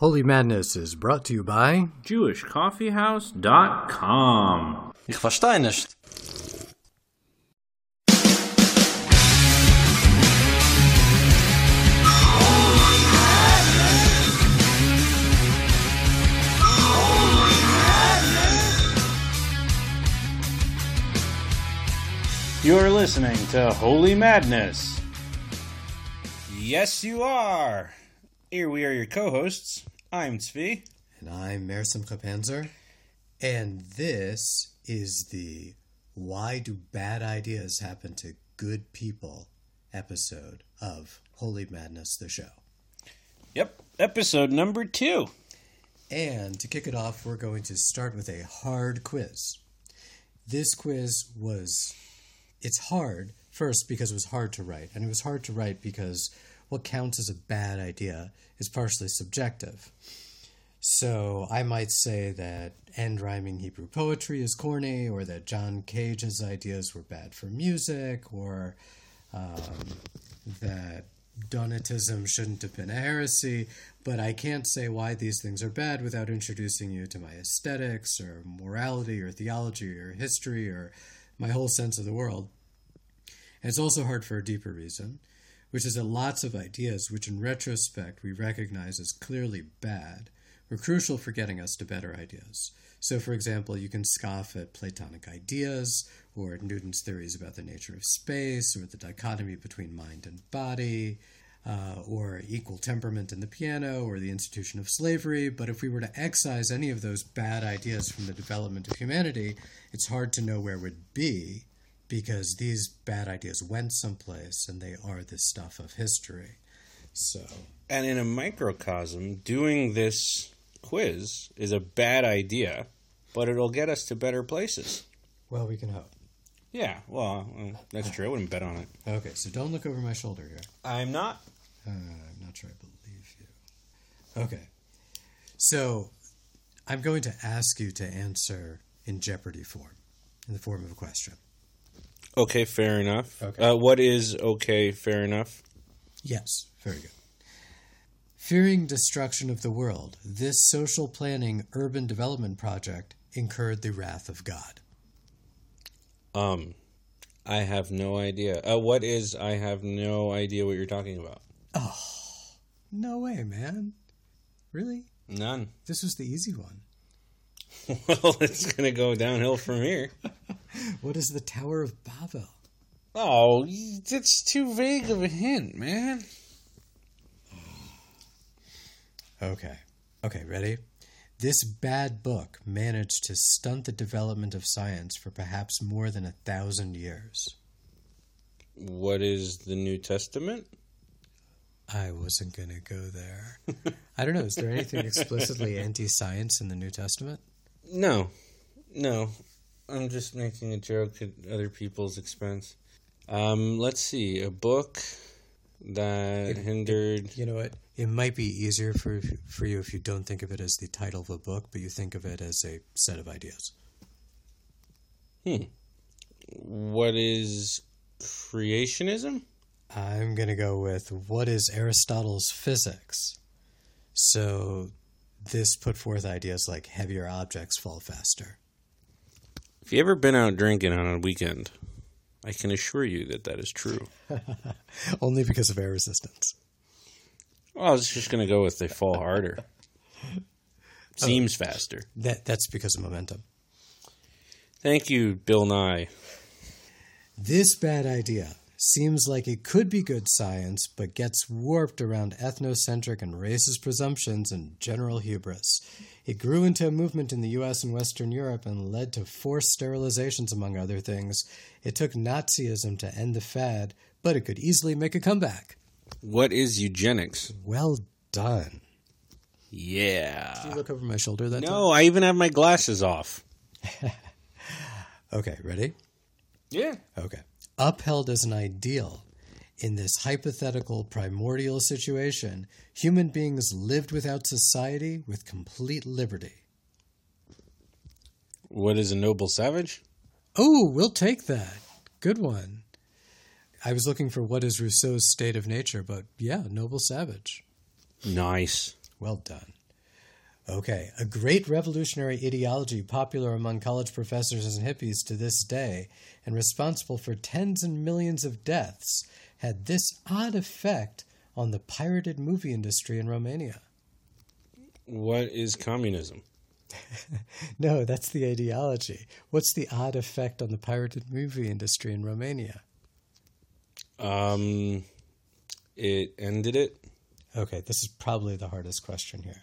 Holy Madness is brought to you by JewishCoffeehouse.com. Ich verstehe nicht. You're listening to Holy Madness. Yes, you are. Here we are, your co-hosts. I'm Tzvi. And I'm Meir Simcha Panzer. And this is the Why Do Bad Ideas Happen to Good People episode of Holy Madness, the show. Yep, episode number two. And to kick it off, we're going to start with a hard quiz. This quiz was, it's hard, first because it was hard to write. And it was hard to write because what counts as a bad idea is partially subjective. So I might say that end rhyming Hebrew poetry is corny, or that John Cage's ideas were bad for music, or um, that Donatism shouldn't have been a heresy. But I can't say why these things are bad without introducing you to my aesthetics, or morality, or theology, or history, or my whole sense of the world. And it's also hard for a deeper reason, which is that lots of ideas, which in retrospect we recognize as clearly bad, were crucial for getting us to better ideas. So, for example, you can scoff at Platonic ideas, or at Newton's theories about the nature of space, or the dichotomy between mind and body, uh, or equal temperament in the piano, or the institution of slavery. But if we were to excise any of those bad ideas from the development of humanity, it's hard to know where we'd be, because these bad ideas went someplace and they are the stuff of history. So, And in a microcosm, doing this quiz is a bad idea, but it'll get us to better places. well, we can hope. Yeah, well, uh, that's true. I wouldn't bet on it. Okay, so don't look over my shoulder here. I'm not. Uh, I'm not sure I believe you. Okay. So I'm going to ask you to answer in Jeopardy form, in the form of a question. Okay, fair enough. Okay. Uh, what is okay, fair enough? Yes, very good. Fearing destruction of the world, this social planning urban development project incurred the wrath of God. Um, I have no idea. Uh, what is? I have no idea what you're talking about. Oh, no way, man. Really? None. This was the easy one. well, it's gonna go downhill from here. What is the Tower of Babel? Oh, that's too vague of a hint, man. Okay. Okay, ready? This bad book managed to stunt the development of science for perhaps more than a thousand years. What is the New Testament? I wasn't going to go there. I don't know. Is there anything explicitly anti science in the New Testament? No, no. I'm just making a joke at other people's expense. Um, let's see. A book that hindered. You know what? It might be easier for, for you if you don't think of it as the title of a book, but you think of it as a set of ideas. Hmm. What is creationism? I'm going to go with what is Aristotle's physics? So this put forth ideas like heavier objects fall faster. If you ever been out drinking on a weekend, I can assure you that that is true. Only because of air resistance. Well, I was just gonna go with they fall harder. Seems faster. That that's because of momentum. Thank you, Bill Nye. This bad idea seems like it could be good science, but gets warped around ethnocentric and racist presumptions and general hubris. It grew into a movement in the US and Western Europe and led to forced sterilizations, among other things. It took Nazism to end the fad, but it could easily make a comeback. What is eugenics? Well done. Did you Yeah. look over my shoulder that No, I even have my glasses off. Okay, ready? Yeah. Okay. Upheld as an ideal in this hypothetical primordial situation, human beings lived without society with complete liberty. What is a noble savage? Oh, we'll take that. Good one. I was looking for what is Rousseau's state of nature, but yeah, noble savage. Nice. Well done. Okay, a great revolutionary ideology popular among college professors and hippies to this day and responsible for tens and millions of deaths had this odd effect on the pirated movie industry in Romania. What is communism? No, that's the ideology. What's the odd effect on the pirated movie industry in Romania? Um, it ended it. Okay, this is probably the hardest question here.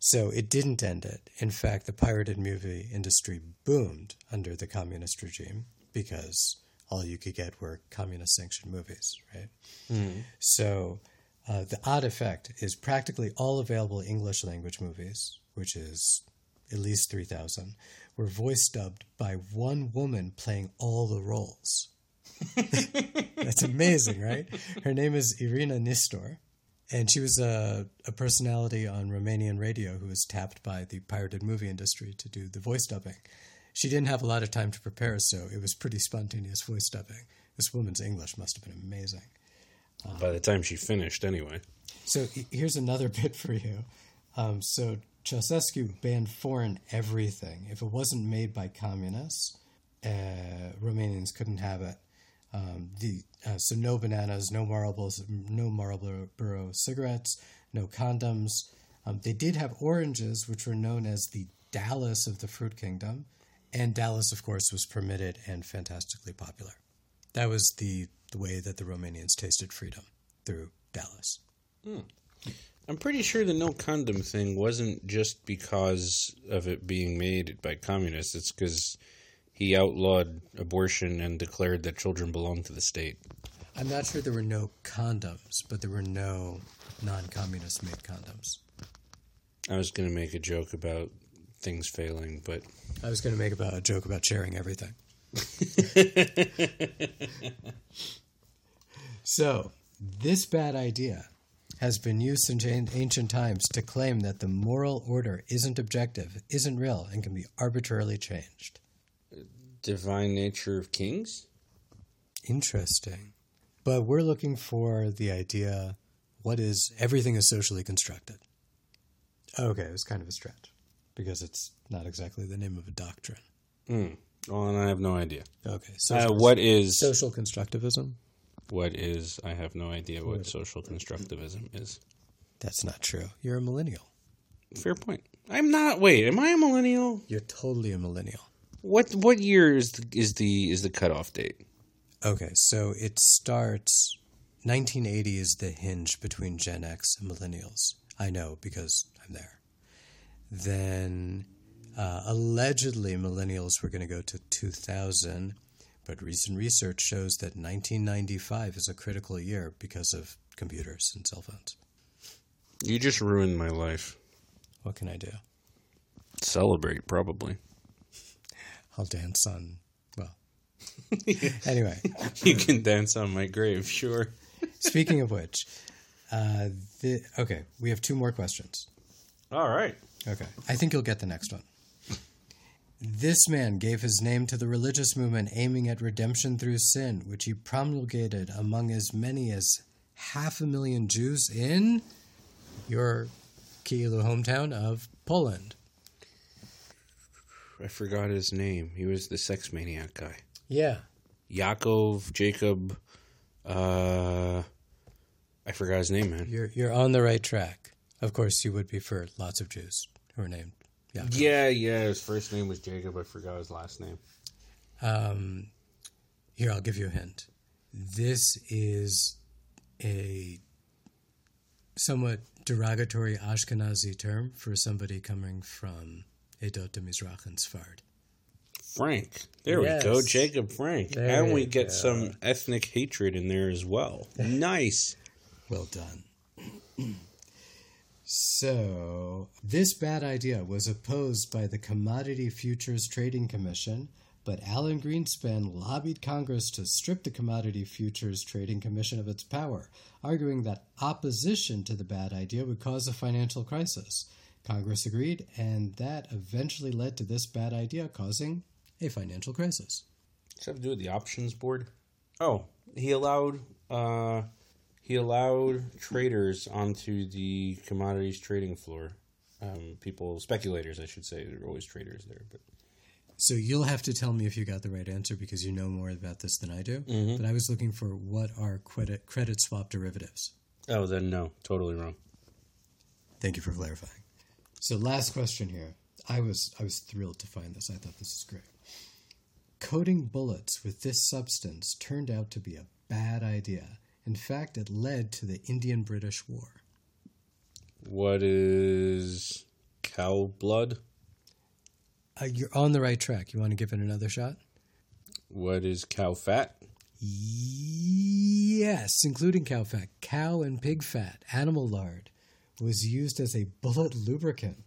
So it didn't end it. In fact, the pirated movie industry boomed under the communist regime because all you could get were communist sanctioned movies, right? So uh, the odd effect is practically all available English language movies, which is at least 3,000, were voice dubbed by one woman playing all the roles. That's amazing, right? Her name is Irina Nistor, and she was a, a personality on Romanian radio who was tapped by the pirated movie industry to do the voice dubbing. She didn't have a lot of time to prepare, so it was pretty spontaneous voice dubbing. This woman's English must have been amazing. By the time she finished, anyway. So here's another bit for you. Um, so Ceausescu banned foreign everything. If it wasn't made by communists, uh, Romanians couldn't have it. Um, the uh, so no bananas, no Marlboro, no Marlboro cigarettes, no condoms. Um, they did have oranges, which were known as the Dallas of the fruit kingdom, and Dallas, of course, was permitted and fantastically popular. That was the the way that the Romanians tasted freedom through Dallas. I'm pretty sure the no condom thing wasn't just because of it being made by communists. It's because he outlawed abortion and declared that children belong to the state. I'm not sure there were no condoms, but there were no non-communist made condoms. I was going to make a joke about things failing, but I was going to make about a joke about sharing everything. so, this bad idea has been used since ancient times to claim that the moral order isn't objective, isn't real, and can be arbitrarily changed. Divine nature of kings? Interesting. But we're looking for the idea what is everything is socially constructed. Okay, it was kind of a stretch because it's not exactly the name of a doctrine. Hmm. Well, and I have no idea. Okay, Uh, what is social constructivism? what is? I have no idea what social constructivism is. That's not true. You're a millennial. Fair point. I'm not. Wait, am I a millennial? You're totally a millennial. What what year is the, is the is the cutoff date? Okay, so it starts 1980 is the hinge between Gen X and millennials. I know because I'm there. Then uh, allegedly millennials were going to go to 2000, but recent research shows that 1995 is a critical year because of computers and cell phones. You just ruined my life. What can I do? Celebrate, probably. I'll dance on, well. anyway, you can dance on my grave, sure. speaking of which, uh, the, okay, we have two more questions. All right. Okay. I think you'll get the next one. This man gave his name to the religious movement aiming at redemption through sin, which he promulgated among as many as half a million Jews in your Kyilu hometown of Poland. I forgot his name. He was the sex maniac guy. Yeah. Yaakov, Jacob, uh I forgot his name, man. You're you're on the right track. Of course you would be for lots of Jews who are named yeah. Yeah, yeah, his first name was Jacob. I forgot his last name. Um, here, I'll give you a hint. This is a somewhat derogatory Ashkenazi term for somebody coming from Edot de Mizrach and Sfard. Frank. There we go. Jacob Frank. There and we get go. some ethnic hatred in there as well. nice. Well done. So, this bad idea was opposed by the Commodity Futures Trading Commission, but Alan Greenspan lobbied Congress to strip the Commodity Futures Trading Commission of its power, arguing that opposition to the bad idea would cause a financial crisis. Congress agreed, and that eventually led to this bad idea causing a financial crisis. Does that have to do with the options board? Oh, he allowed uh he allowed traders onto the commodities trading floor um, people, speculators, I should say. There are always traders there, but So you'll have to tell me if you got the right answer because you know more about this than I do. But I was looking for what are credit credit swap derivatives. oh, then no, totally wrong. Thank you for clarifying. So last question here. I was I was thrilled to find this. I thought this was great. Coating bullets with this substance turned out to be a bad idea. In fact, it led to the Indian British War. What is cow blood? Uh, you're on the right track. You want to give it another shot? What is cow fat? Yes, including cow fat. Cow and pig fat, animal lard, was used as a bullet lubricant.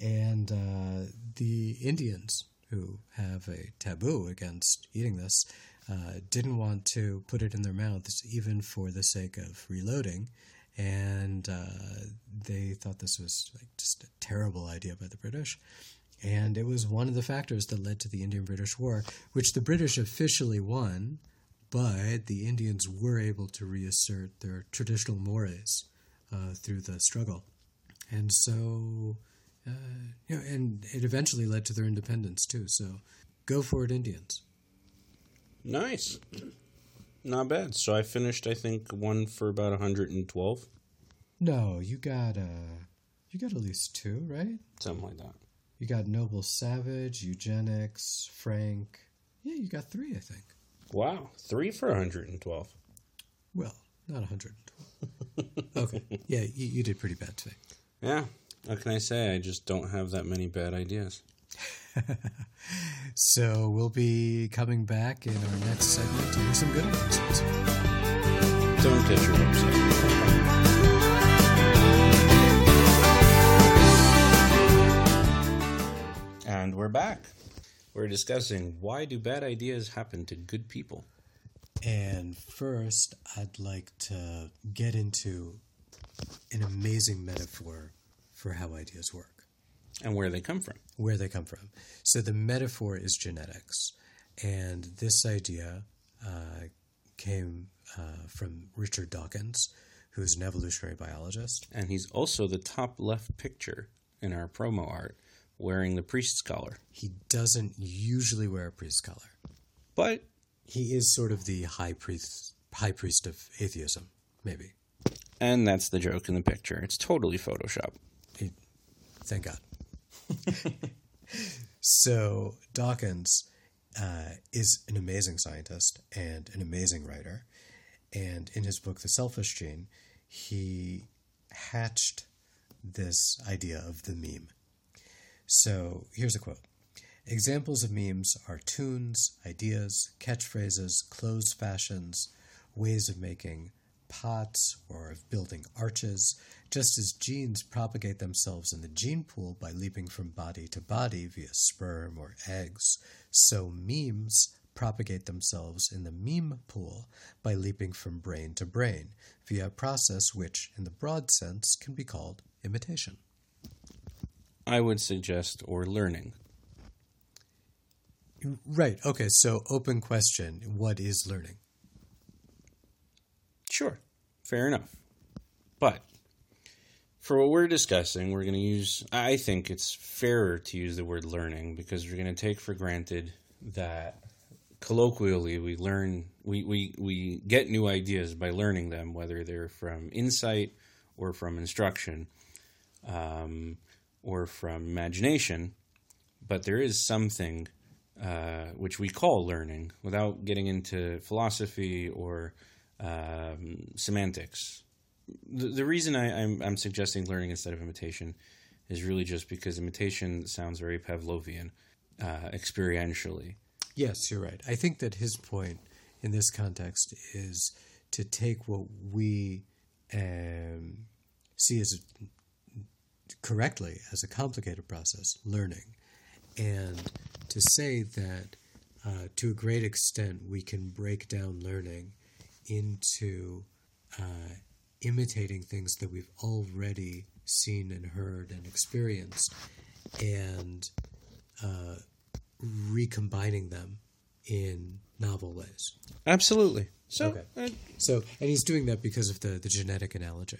and uh, the Indians, who have a taboo against eating this, uh, didn't want to put it in their mouths, even for the sake of reloading. And uh, they thought this was like just a terrible idea by the British. And it was one of the factors that led to the Indian British War, which the British officially won, but the Indians were able to reassert their traditional mores uh, through the struggle. And so, uh, you know, and it eventually led to their independence too. So go for it, Indians. Nice. Not bad. So I finished, I think, one for about 112. No, you got uh, you got at least two, right? Something like that. You got Noble Savage, Eugenics, Frank. Yeah, you got three, I think. Wow. Three for 112. Well, not 112. Okay. Yeah, you, you did pretty bad today. Yeah. What can I say? I just don't have that many bad ideas. So we'll be coming back in our next segment to hear some good ones. Don't get your hopes up. And we're back. We're discussing why do bad ideas happen to good people? And first, I'd like to get into an amazing metaphor for how ideas work, And where they come from. where they come from. So the metaphor is genetics. And this idea uh, came uh, from Richard Dawkins, who's an evolutionary biologist. And he's also the top left picture in our promo art wearing the priest's collar. He doesn't usually wear a priest's collar. But He is sort of the high priest, high priest of atheism, maybe. and that's the joke in the picture. It's totally Photoshop. He, thank God. so Dawkins uh, is an amazing scientist and an amazing writer, and in his book *The Selfish Gene*, he hatched this idea of the meme. So here's a quote. Examples of memes are tunes, ideas, catchphrases, clothes fashions, ways of making pots or of building arches, just as genes propagate themselves in the gene pool by leaping from body to body via sperm or eggs, so memes propagate themselves in the meme pool by leaping from brain to brain via a process which, in the broad sense, can be called imitation. I would suggest or learning. Right. Okay. So, open question What is learning? Sure, fair enough. But for what we're discussing, we're going to use, I think it's fairer to use the word learning because we're going to take for granted that colloquially we learn, we, we, we get new ideas by learning them, whether they're from insight or from instruction um, or from imagination. But there is something uh, which we call learning without getting into philosophy or um, semantics. The, the reason I, I'm, I'm suggesting learning instead of imitation is really just because imitation sounds very Pavlovian, uh, experientially. Yes, you're right. I think that his point in this context is to take what we um, see as a, correctly as a complicated process, learning, and to say that uh, to a great extent we can break down learning into uh, imitating things that we've already seen and heard and experienced and uh, recombining them in novel ways. Absolutely. So, Okay. uh, So, and he's doing that because of the, the genetic analogy.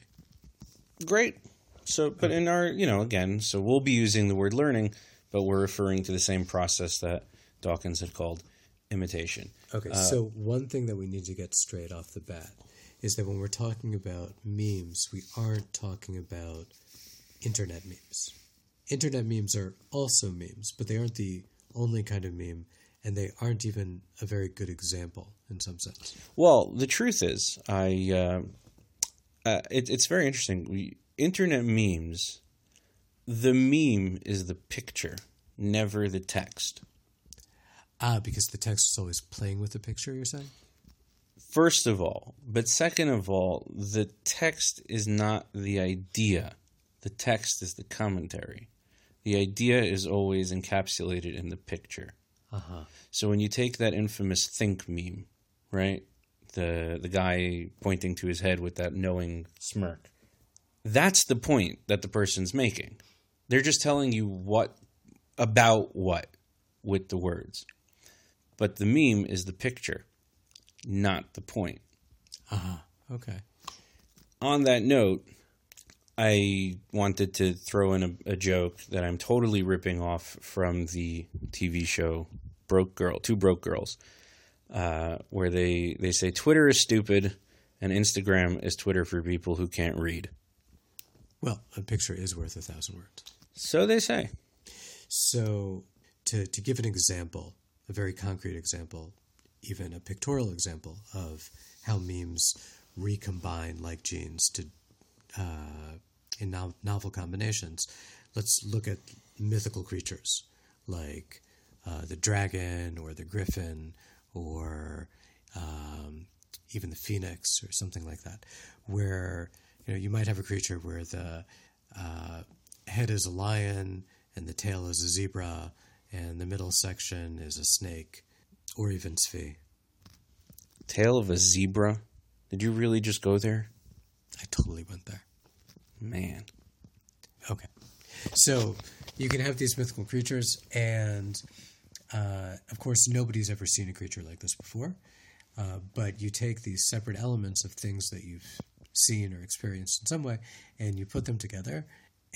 great. So, but in our, you know, again, so we'll be using the word learning, but we're referring to the same process that Dawkins had called imitation. Okay, so one thing that we need to get straight off the bat is that when we're talking about memes, we aren't talking about internet memes. Internet memes are also memes, but they aren't the only kind of meme, and they aren't even a very good example in some sense. Well, the truth is, I uh, uh, it, it's very interesting. We, internet memes, the meme is the picture, never the text. Ah, because the text is always playing with the picture, you're saying? First of all, but second of all, the text is not the idea. The text is the commentary. The idea is always encapsulated in the picture. Uh huh. So when you take that infamous think meme, right? The the guy pointing to his head with that knowing smirk. That's the point that the person's making. They're just telling you what about what with the words. But the meme is the picture, not the point. Uh huh. Okay. On that note, I wanted to throw in a, a joke that I'm totally ripping off from the TV show Broke Girl, Two Broke Girls, uh, where they, they say Twitter is stupid and Instagram is Twitter for people who can't read. Well, a picture is worth a thousand words. So they say. So, to, to give an example, a very concrete example, even a pictorial example of how memes recombine like genes to uh, in no- novel combinations, let's look at mythical creatures like uh, the dragon or the griffin or um, even the phoenix or something like that, where you know you might have a creature where the uh, head is a lion and the tail is a zebra and the middle section is a snake or even Tzvi. Tail of a zebra. Did you really just go there? I totally went there. Man. Okay. So you can have these mythical creatures, and uh, of course, nobody's ever seen a creature like this before. Uh, but you take these separate elements of things that you've seen or experienced in some way, and you put them together,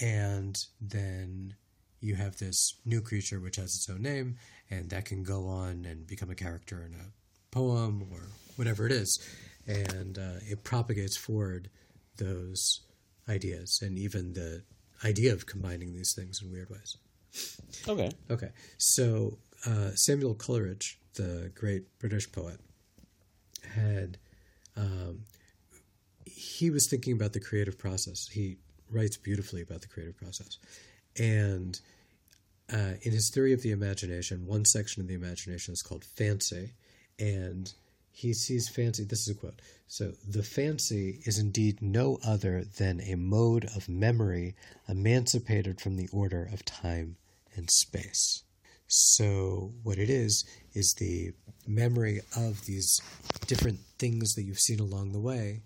and then you have this new creature which has its own name, and that can go on and become a character in a poem or whatever it is, and uh, it propagates forward those ideas and even the idea of combining these things in weird ways. Okay. Okay, so uh, Samuel Coleridge, the great British poet, had um, he was thinking about the creative process. He writes beautifully about the creative process, and uh, in his theory of the imagination, one section of the imagination is called fancy, and he sees fancy. This is a quote. So, the fancy is indeed no other than a mode of memory emancipated from the order of time and space. So, what it is, is the memory of these different things that you've seen along the way,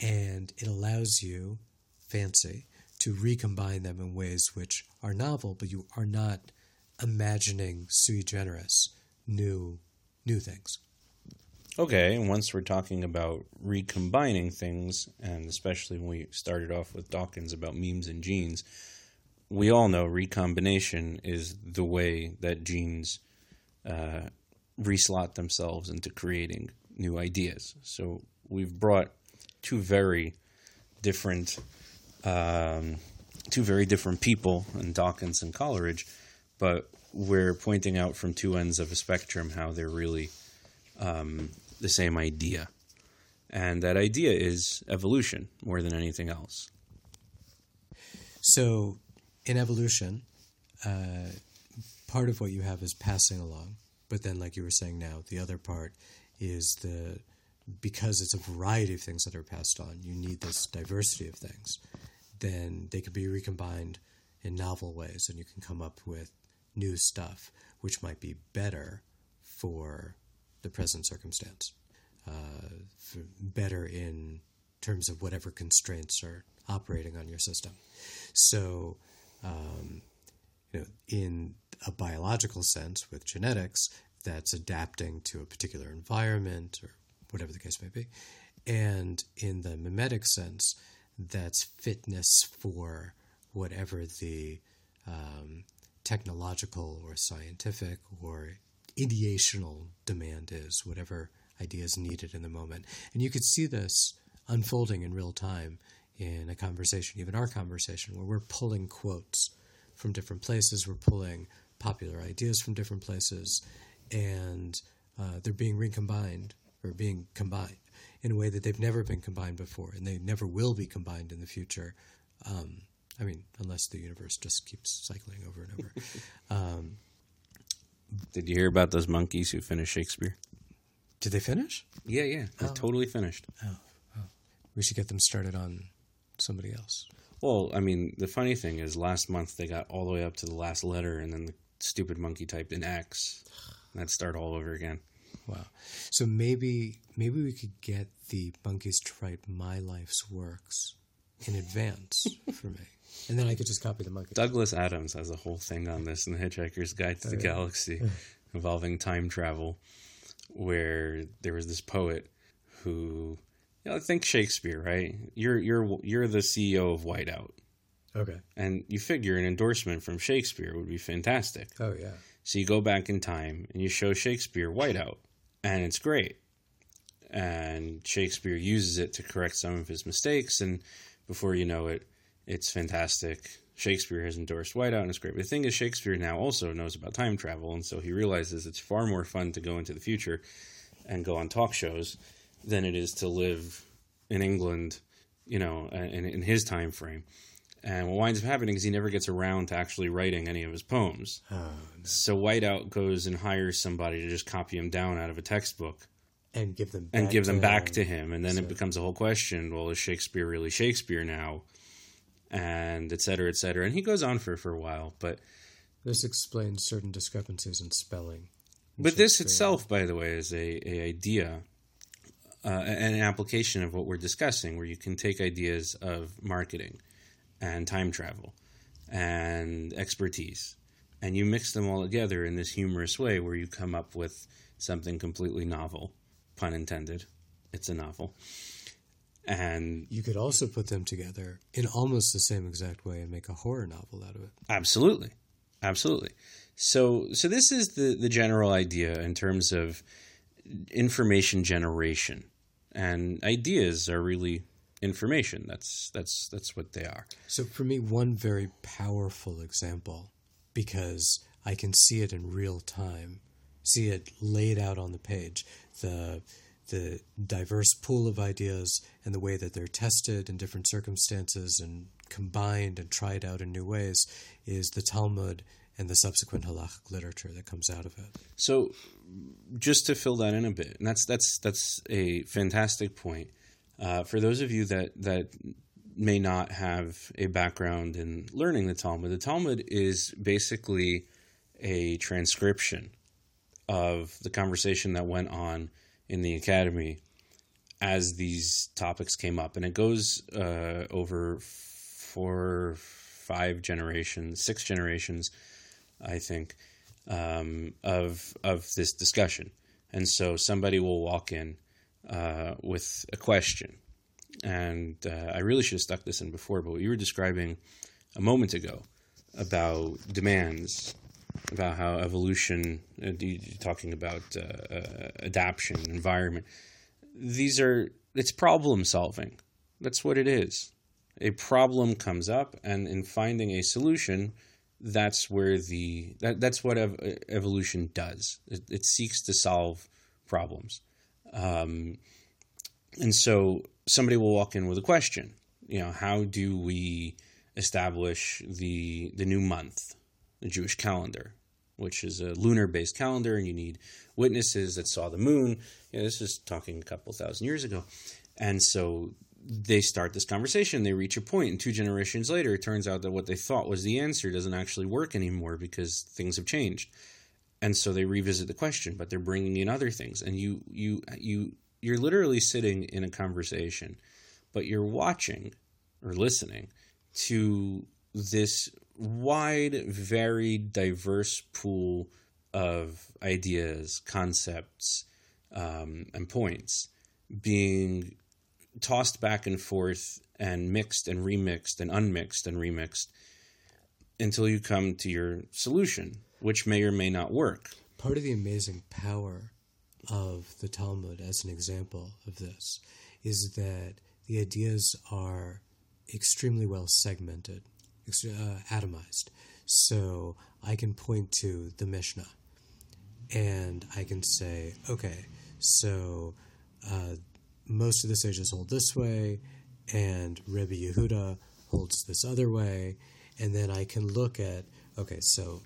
and it allows you, fancy, to recombine them in ways which are novel, but you are not imagining sui generis new new things. Okay, and once we're talking about recombining things, and especially when we started off with Dawkins about memes and genes, we all know recombination is the way that genes uh, reslot themselves into creating new ideas. So we've brought two very different, um, two very different people in Dawkins and Coleridge, but we're pointing out from two ends of a spectrum how they're really um, the same idea. And that idea is evolution more than anything else. So, in evolution, uh, part of what you have is passing along, but then, like you were saying now, the other part is the because it's a variety of things that are passed on. You need this diversity of things. Then they can be recombined in novel ways, and you can come up with new stuff, which might be better for the present circumstance, uh, better in terms of whatever constraints are operating on your system. So, um, you know, in a biological sense, with genetics, that's adapting to a particular environment or whatever the case may be. And in the memetic sense, that's fitness for whatever the um, technological or scientific or ideational demand is, whatever idea is needed in the moment. And you could see this unfolding in real time in a conversation, even our conversation, where we're pulling quotes from different places, we're pulling popular ideas from different places, and uh, they're being recombined or being combined in a way that they've never been combined before, and they never will be combined in the future. Um, I mean, unless the universe just keeps cycling over and over. um, Did you hear about those monkeys who finished Shakespeare? did they finish? Yeah, yeah, they totally finished. We should get them started on somebody else. Well, I mean, the funny thing is, last month they got all the way up to the last letter, and then the stupid monkey typed in X. And that'd start all over again. Wow. So maybe maybe we could get the monkeys to write my life's works in advance for me, and then I could just copy the monkey. Douglas Adams has a whole thing on this in The Hitchhiker's Guide to the uh, Galaxy uh. involving time travel, where there was this poet who, you know, think Shakespeare, right? You're you're you're the CEO of Whiteout, Okay. and you figure an endorsement from Shakespeare would be fantastic. Oh yeah. So you go back in time and you show Shakespeare Whiteout, and it's great. And Shakespeare uses it to correct some of his mistakes, and before you know it, it's fantastic. Shakespeare has endorsed Whiteout, and it's great. But the thing is, Shakespeare now also knows about time travel, and so he realizes it's far more fun to go into the future and go on talk shows than it is to live in England, you know, in, in his time frame. And what winds up happening is he never gets around to actually writing any of his poems. So Whiteout goes and hires somebody to just copy him down out of a textbook And give them and back give them to back him. to him. And then it becomes a whole question well, is Shakespeare really Shakespeare now? And et cetera, et cetera. And he goes on for, for a while. But This explains certain discrepancies in spelling. in but this itself, by the way, is a, a idea, uh, an application of what we're discussing, where you can take ideas of marketing and time travel and expertise, and you mix them all together in this humorous way, where you come up with something completely novel, pun intended. It's a novel, and You could also put them together in almost the same exact way and make a horror novel out of it. Absolutely, absolutely. So, so this is the the general idea in terms of information generation, and ideas are really information. That's that's that's what they are. So for me, one very powerful example, because I can see it in real time, see it laid out on the page, the the diverse pool of ideas and the way that they're tested in different circumstances and combined and tried out in new ways is the Talmud and the subsequent halachic literature that comes out of it. So, just to fill that in a bit, and that's that's that's a fantastic point. Uh, for those of you that that may not have a background in learning the Talmud, the Talmud is basically a transcription of the conversation that went on in the academy as these topics came up, and it goes uh, over four, five generations, six generations, I think, um, of of this discussion. And so somebody will walk in uh, with a question, and uh, I really should have stuck this in before, but what you were describing a moment ago about demands about how evolution, uh, talking about uh, uh, adaptation, environment. These are it's problem solving. That's what it is. A problem comes up, and in finding a solution, that's where the that, that's what ev- evolution does. It, it seeks to solve problems, um, and so somebody will walk in with a question. You know, how do we establish the the new month, the Jewish calendar, which is a lunar based calendar, and you need witnesses that saw the moon. You know, this is talking a couple thousand years ago, and so they start this conversation. They reach a point, and two generations later, it turns out that what they thought was the answer doesn't actually work anymore because things have changed. And so they revisit the question, but they're bringing in other things, and you you you you're literally sitting in a conversation, but you're watching or listening to this wide, very diverse pool of ideas, concepts, um, and points being tossed back and forth and mixed and remixed and unmixed and remixed until you come to your solution, which may or may not work. Part of the amazing power of the Talmud, as an example of this, is that the ideas are extremely well segmented, uh, atomized. So I can point to the Mishnah and I can say, okay, so uh, most of the sages hold this way, and Rebbe Yehuda holds this other way, and then I can look at, okay, so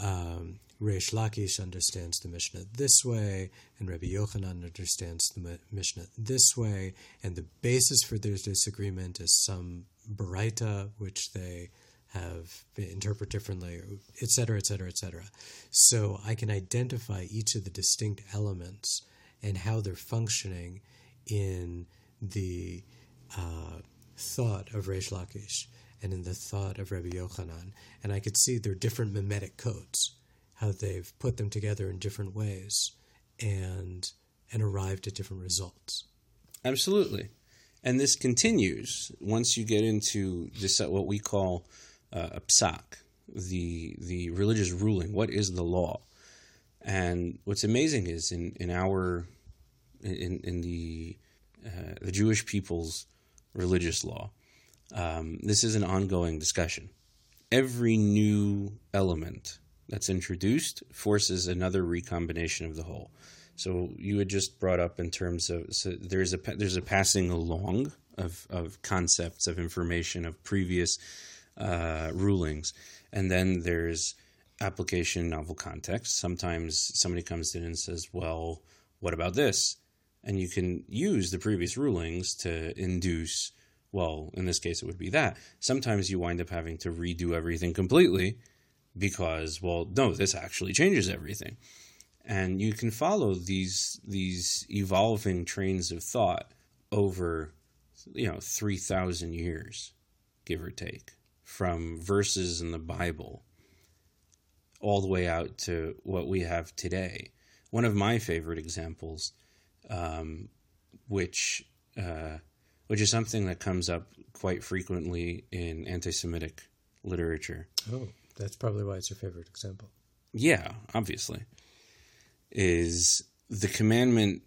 um, Reish Lakish understands the Mishnah this way, and Rabbi Yochanan understands the Mishnah this way, and the basis for their disagreement is some Baraita, which they have interpret differently, et cetera, et cetera, et cetera. So I can identify each of the distinct elements and how they're functioning in the uh, thought of Reish Lakish and in the thought of Rebbe Yochanan. And I could see their different memetic codes, how they've put them together in different ways and and arrived at different results. Absolutely. And this continues once you get into this uh, what we call uh, a psak, the the religious ruling. What is the law? And what's amazing is in in our in in the uh, the Jewish people's religious law, um, this is an ongoing discussion. Every new element that's introduced forces another recombination of the whole. So you had just brought up in terms of so there's a there's a passing along of of concepts of information of previous uh, rulings, and then there's application novel context. Sometimes somebody comes in and says, "Well, what about this?" And you can use the previous rulings to induce. Well, in this case, it would be that. Sometimes you wind up having to redo everything completely because, well, no, this actually changes everything and you can follow these these evolving trains of thought over you know 3000 years give or take from verses in the bible all the way out to what we have today one of my favorite examples um, which uh, which is something that comes up quite frequently in anti-semitic literature Oh, that's probably why it's your favorite example. yeah obviously is the commandment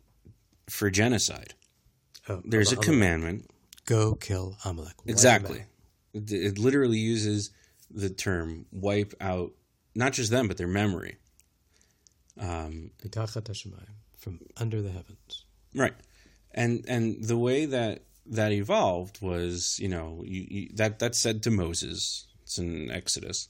for genocide. Oh, There's a Amalek. commandment. Go kill Amalek. Wipe Exactly. It, it literally uses the term wipe out not just them, but their memory. Um, from under the heavens. right. And and the way that that evolved was, you know, you, you, that that's said to Moses. It's in Exodus,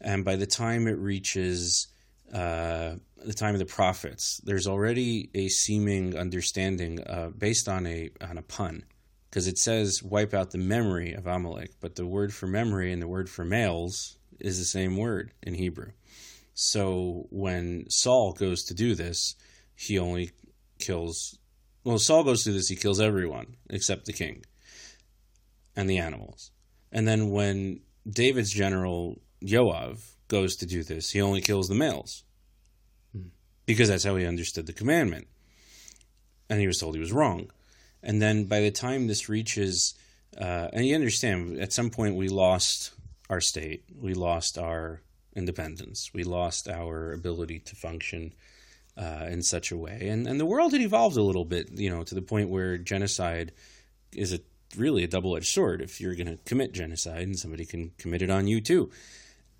and by the time it reaches uh, the time of the prophets, there's already a seeming understanding uh, based on a on a pun, because it says wipe out the memory of Amalek, but the word for memory and the word for males is the same word in Hebrew. So when Saul goes to do this, he only kills. Well, Saul goes through this, he kills everyone except the king and the animals. And then when David's general Yoav goes to do this, he only kills the males because that's how he understood the commandment. And he was told he was wrong. And then by the time this reaches, uh, and you understand, at some point we lost our state, we lost our independence, we lost our ability to function uh, in such a way, and and the world had evolved a little bit, you know, to the point where genocide is a really a double edged sword. If you're going to commit genocide, and somebody can commit it on you too,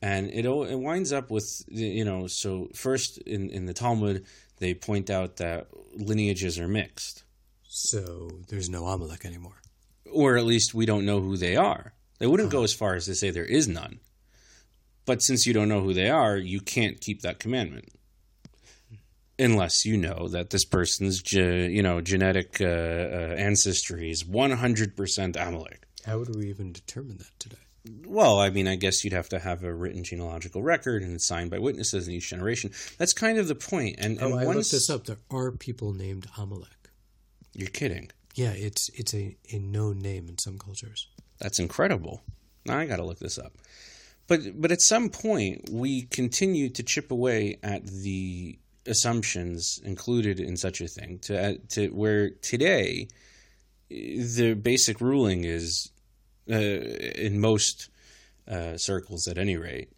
and it it winds up with you know. So first in in the Talmud, they point out that lineages are mixed, So there's no Amalek anymore. or at least we don't know who they are. They wouldn't go as far as to say there is none. But since you don't know who they are, you can't keep that commandment. Unless you know that this person's, ge- you know, genetic uh, uh, ancestry is 100% Amalek. How would we even determine that today? Well, I mean, I guess you'd have to have a written genealogical record and it's signed by witnesses in each generation. That's kind of the point. And, and Oh, I once looked this up. There are people named Amalek. you're kidding, Yeah, it's it's a, a known name in some cultures. That's incredible. Now I got to look this up. But but at some point we continue to chip away at the assumptions included in such a thing to to where today the basic ruling is uh, in most uh, circles, at any rate,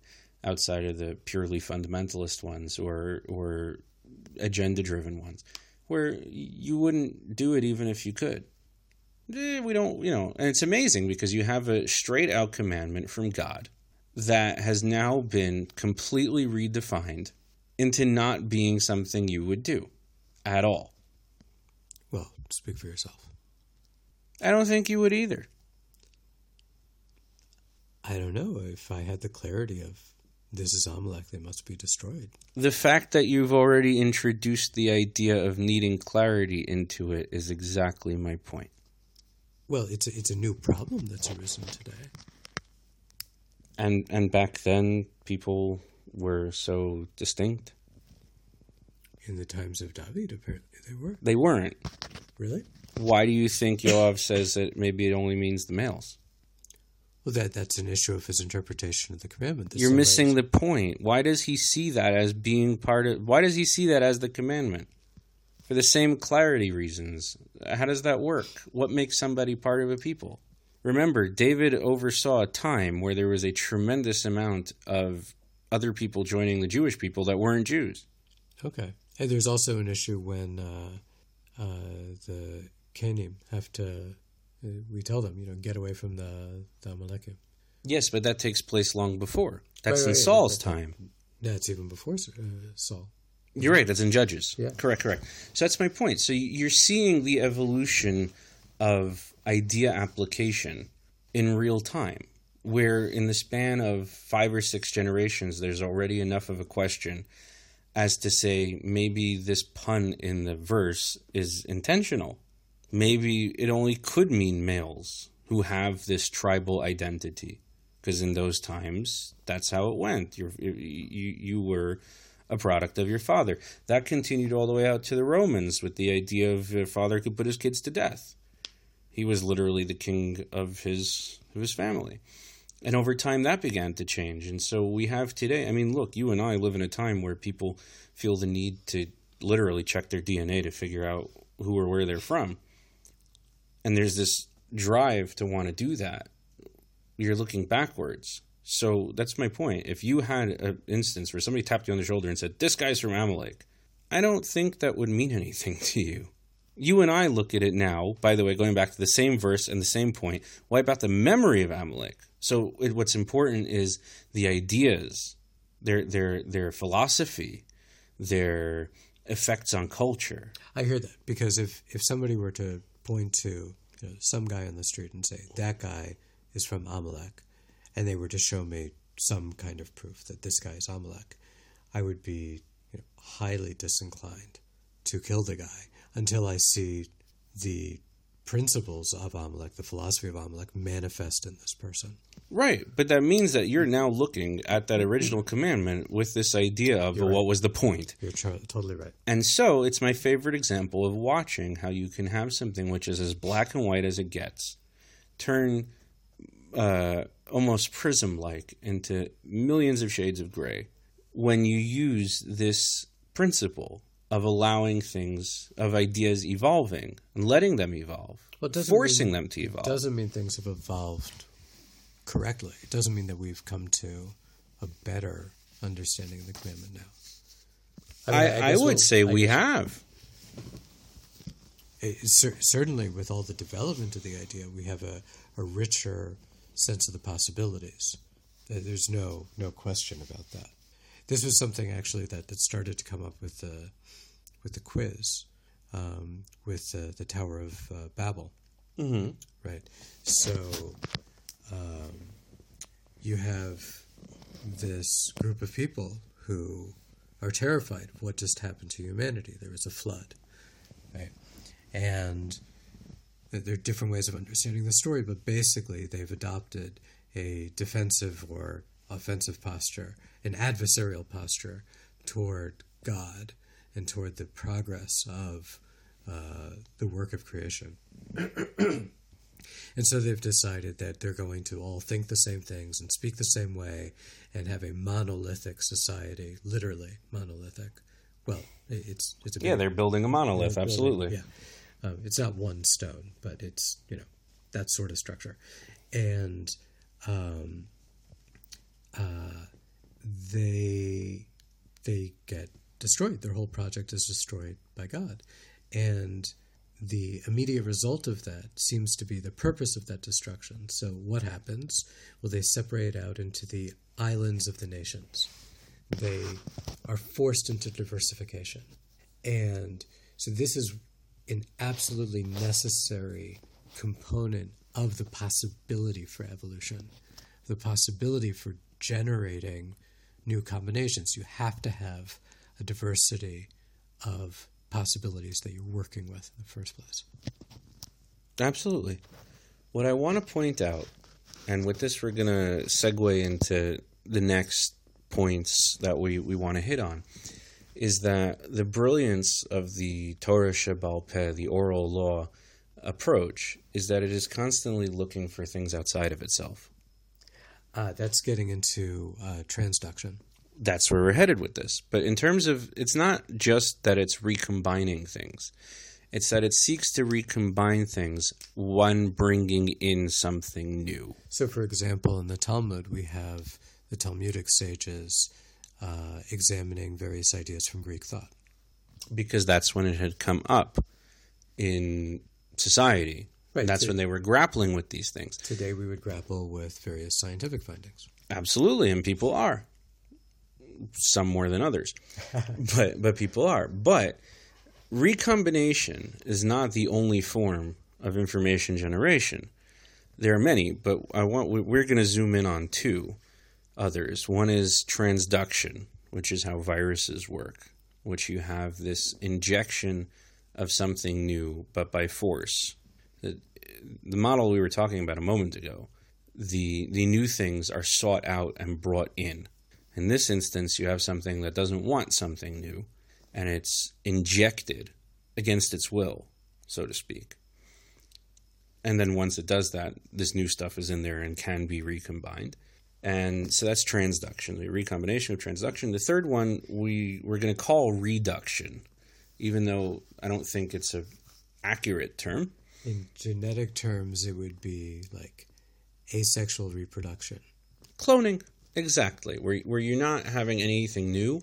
outside of the purely fundamentalist ones or or agenda driven ones, where you wouldn't do it even if you could. Eh, we don't, you know, and it's amazing because you have a straight out commandment from God that has now been completely redefined into not being something you would do at all. Well, speak for yourself. I don't think you would either. I don't know if I had the clarity of this is Amalek, they must be destroyed. The fact that you've already introduced the idea of needing clarity into it is exactly my point. Well, it's a, it's a new problem that's arisen today. And and back then people were so distinct. In the times of David, apparently they were. They weren't. Really? Why do you think Yoav says that maybe it only means the males? Well, that that's an issue of his interpretation of the commandment. You're is missing the point. Why does he see that as being part of why does he see that as the commandment? For the same clarity reasons. How does that work? What makes somebody part of a people? Remember, David oversaw a time where there was a tremendous amount of other people joining the Jewish people that weren't Jews. Okay. And there's also an issue when uh, uh, the Canim have to. Uh, we tell them, you know, get away from the the Amalekim. Yes, but that takes place long before. That's Right, in right, Saul's right. time. That's even before uh, Saul. You're right. That's in Judges. Yeah. Correct. Correct. So that's my point. So you're seeing the evolution of idea application in real time, where in the span of five or six generations, there's already enough of a question as to say maybe this pun in the verse is intentional. Maybe it only could mean males who have this tribal identity, because in those times that's how it went. You're, you you were a product of your father. That continued all the way out to the Romans with the idea of a father could put his kids to death. He was literally the king of his of his family. And over time that began to change. And so we have today, I mean, look, you and I live in a time where people feel the need to literally check their DNA to figure out who or where they're from. And there's this drive to want to do that. You're looking backwards. So that's my point. If you had an instance where somebody tapped you on the shoulder and said, This guy's from Amalek, I don't think that would mean anything to you. You and I look at it now, by the way, going back to the same verse and the same point, wipe out the memory of Amalek. So it, what's important is the ideas, their their their philosophy, their effects on culture. I hear that because if if somebody were to point to you know, some guy on the street and say that guy is from Amalek, and they were to show me some kind of proof that this guy is Amalek, I would be you know, highly disinclined to kill the guy until I see the principles of Amalek, the philosophy of Amalek, manifest in this person. Right, but that means that you're now looking at that original commandment with this idea of well, what was the point. You're totally right. And so it's my favorite example of watching how you can have something which is as black and white as it gets turn uh, almost prism like into millions of shades of gray when you use this principle of allowing things, of ideas evolving and letting them evolve, Well, doesn't forcing mean- them to evolve. doesn't mean things have evolved correctly. It doesn't mean that we've come to a better understanding of the commandment now. I, mean, I, guess would we'll- say I we have. it- cer- certainly with all the development of the idea, we have a, a richer sense of the possibilities. There's no no question about that. This was something actually that, that started to come up with the with the quiz um, with uh, the Tower of uh, Babel. Mm-hmm. Right. So um, you have this group of people who are terrified of what just happened to humanity. There was a flood, right? And there are different ways of understanding the story, but basically they've adopted a defensive or offensive posture, an adversarial posture toward God and toward the progress of uh, the work of creation. And so they've decided that they're going to all think the same things and speak the same way and have a monolithic society, literally monolithic. Well, it's it's a Yeah, they're building a monolith, building, absolutely. Yeah, um, it's not one stone, but it's you know that sort of structure, and um, uh, they they get destroyed. Their whole project is destroyed by God, and the immediate result of that seems to be the purpose of that destruction. So what happens? Well, they separate out into the islands of the nations. They are forced into diversification, and so this is an absolutely necessary component of the possibility for evolution, the possibility for generating new combinations. You have to have a diversity of possibilities that you're working with in the first place. Absolutely. What I want to point out, and with this we're going to segue into the next points that we, we want to hit on, is that the brilliance of the Torah Shebal Peh, the oral law approach, is that it is constantly looking for things outside of itself. Uh, that's getting into uh, transduction. That's where we're headed with this. But in terms of, it's not just that it's recombining things. It's that it seeks to recombine things one bringing in something new. So, for example, in the Talmud, we have the Talmudic sages uh, examining various ideas from Greek thought. Because that's when it had come up in society. Right. That's when they were grappling with these things. Today, we would grapple with various scientific findings. Absolutely, and people are. Some more than others, but but people are. But recombination is not the only form of information generation. There are many, but I want we're going to zoom in on two others. One is transduction, which is how viruses work, which you have this injection of something new, but by force. The, the model we were talking about a moment ago, the the new things are sought out and brought in. In this instance, you have something that doesn't want something new, and it's injected against its will, so to speak. And then once it does that, this new stuff is in there and can be recombined. And so that's transduction, the recombination of transduction. The third one we we're going to call reduction, even though I don't think it's a accurate term. In genetic terms, it would be like asexual reproduction. Cloning, exactly. Where where you're not having anything new,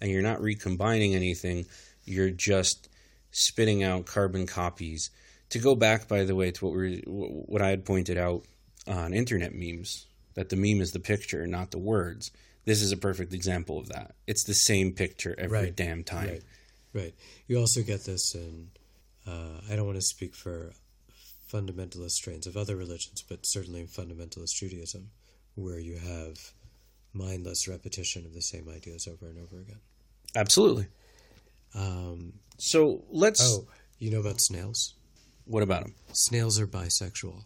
and you're not recombining anything. You're just spitting out carbon copies. To go back, by the way, to what we what I had pointed out on internet memes, that the meme is the picture, not the words. This is a perfect example of that. It's the same picture every Right. damn time. Right. Right. You also get this in, uh, I don't want to speak for fundamentalist strains of other religions, but certainly in fundamentalist Judaism, where you have mindless repetition of the same ideas over and over again. Absolutely. Um, So let's. oh, you know about snails? What about them? Snails are bisexual.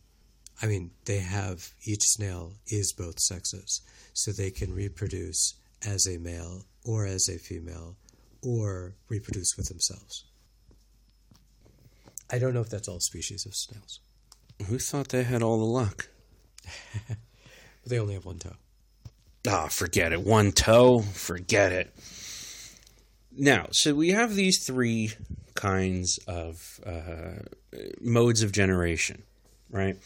I mean, they have each snail is both sexes, so they can reproduce as a male or as a female, or reproduce with themselves. I don't know if that's all species of snails, Who thought they had all the luck? but they only have one toe. Ah, forget it. One toe, forget it. Now, so we have these three kinds of uh, modes of generation, right?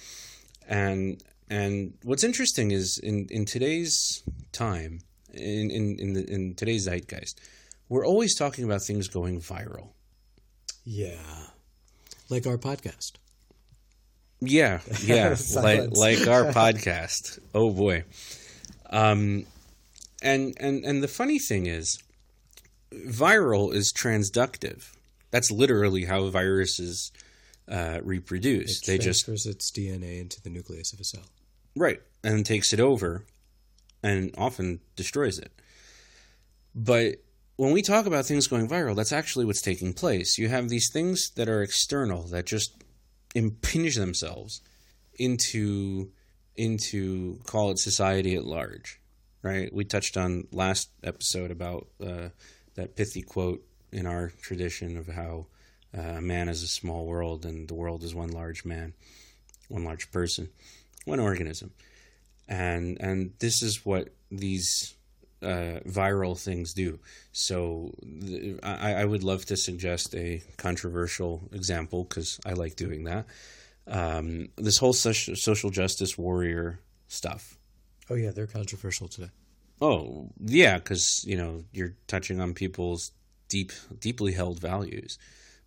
And and what's interesting is in, in today's time, in in in, the, in today's zeitgeist, we're always talking about things going viral. Yeah, like our podcast. Yeah, yeah, like like our podcast. Oh boy. Um and and and the funny thing is viral is transductive. That's literally how viruses uh, reproduce. It they just transfers its DNA into the nucleus of a cell. right and takes it over and often destroys it. But when we talk about things going viral, that's actually what's taking place. You have these things that are external that just impinge themselves into into call it society at large, right? We touched on last episode about uh, that pithy quote in our tradition of how uh, a man is a small world and the world is one large man, one large person, one organism, and and this is what these uh, viral things do. So th- I, I would love to suggest a controversial example because I like doing that. um, this whole social, social justice warrior stuff. Oh yeah, they're controversial today. Oh yeah, because you know you're touching on people's deep, deeply held values,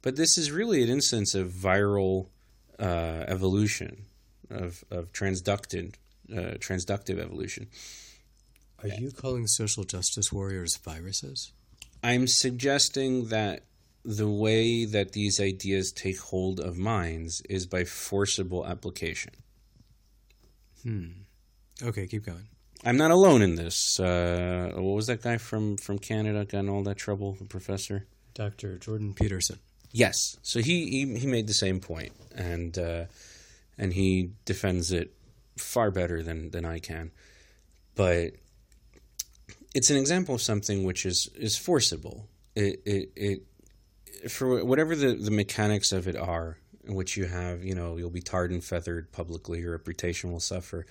but this is really an instance of viral uh, evolution of of transducted uh, transductive evolution. Are you calling social justice warriors viruses? I'm suggesting that the way that these ideas take hold of minds is by forcible application. Hmm. Okay, keep going. I'm not alone in this. Uh, what was that guy from, from Canada got in all that trouble? The professor. Dr. Jordan Peterson. Yes. So he, he, he made the same point, and uh, and he defends it far better than, than I can. But it's an example of something which is, is forcible. It, it, it for whatever the, the mechanics of it are, in which you have, you know, you'll be tarred and feathered publicly, your reputation will suffer,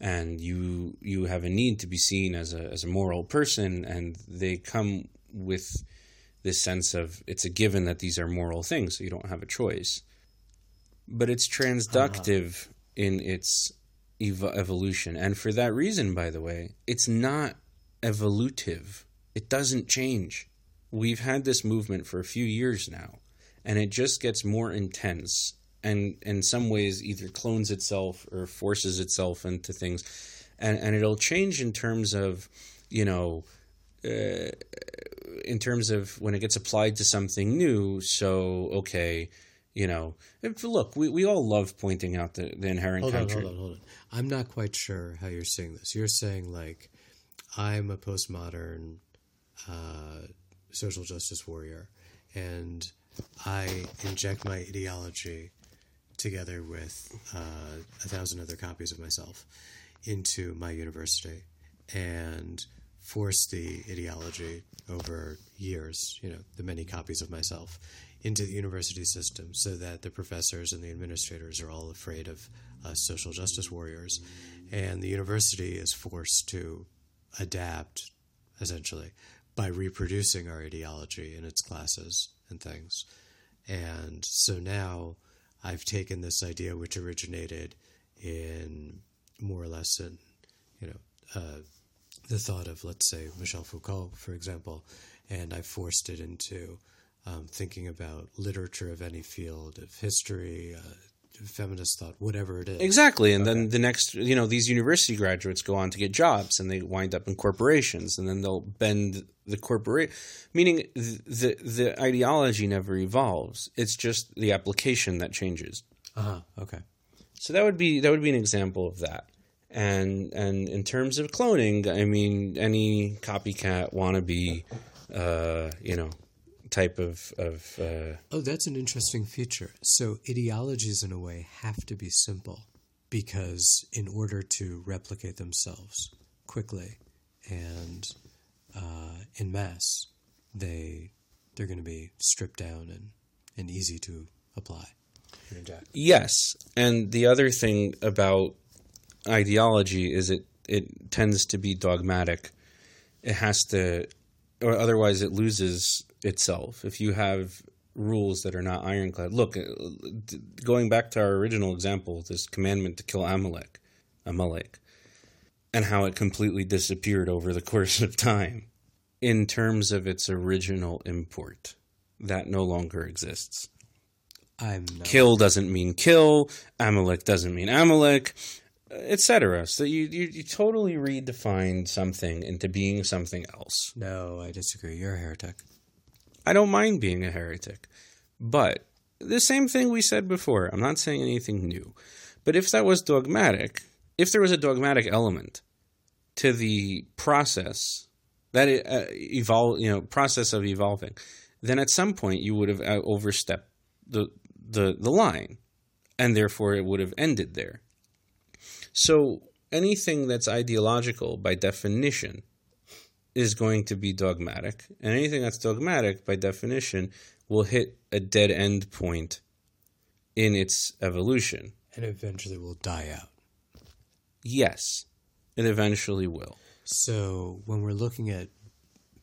and you you have a need to be seen as a as a moral person, and they come with this sense of it's a given that these are moral things, so you don't have a choice. But it's transductive uh-huh. in its ev- evolution, and for that reason, by the way, it's not evolutive. It doesn't change. We've had this movement for a few years now, and it just gets more intense and in some ways either clones itself or forces itself into things and and it'll change in terms of you know uh, in terms of when it gets applied to something new so okay you know look we, we all love pointing out the, the inherent Hold on, hold on, hold on. I'm not quite sure how you're saying this. You're saying like I'm a postmodern uh, social justice warrior, and I inject my ideology together with uh, a thousand other copies of myself into my university and force the ideology over years, you know, the many copies of myself into the university system so that the professors and the administrators are all afraid of us social justice warriors. And the university is forced to adapt, essentially, by reproducing our ideology in its classes and things. And so now I've taken this idea, which originated in more or less in, you know, uh, the thought of, let's say, Michel Foucault, for example, and I forced it into um, thinking about literature of any field of history, uh, feminist thought, whatever it is. Exactly, and then the next, you know, these university graduates go on to get jobs, and they wind up in corporations, and then they'll bend the corporate, meaning th- the the ideology never evolves. It's just the application that changes. Uh huh. Okay. So that would be that would be an example of that. And and in terms of cloning, I mean, any copycat wannabe, uh, you know, type of of uh, Oh, that's an interesting feature. So ideologies, in a way, have to be simple because in order to replicate themselves quickly and uh, in mass, they they're going to be stripped down and, and easy to apply. Yes, and the other thing about ideology is it it tends to be dogmatic. It has to, or otherwise it loses itself. If you have rules that are not ironclad, look, uh, going back to our original example, this commandment to kill Amalek, Amalek, and how it completely disappeared over the course of time, in terms of its original import, that no longer exists kill doesn't mean kill amalek doesn't mean amalek etc so you, you you totally redefined something into being something else No, I disagree. You're a heretic. I don't mind being a heretic but the same thing we said before. I'm not saying anything new. But if that was dogmatic if there was a dogmatic element to the process that uh, evolve you know process of evolving then at some point you would have uh, overstepped the the the line and therefore it would have ended there. So anything that's ideological by definition is going to be dogmatic and anything that's dogmatic by definition will hit a dead end point in its evolution And eventually will die out. yes it eventually will So when we're looking at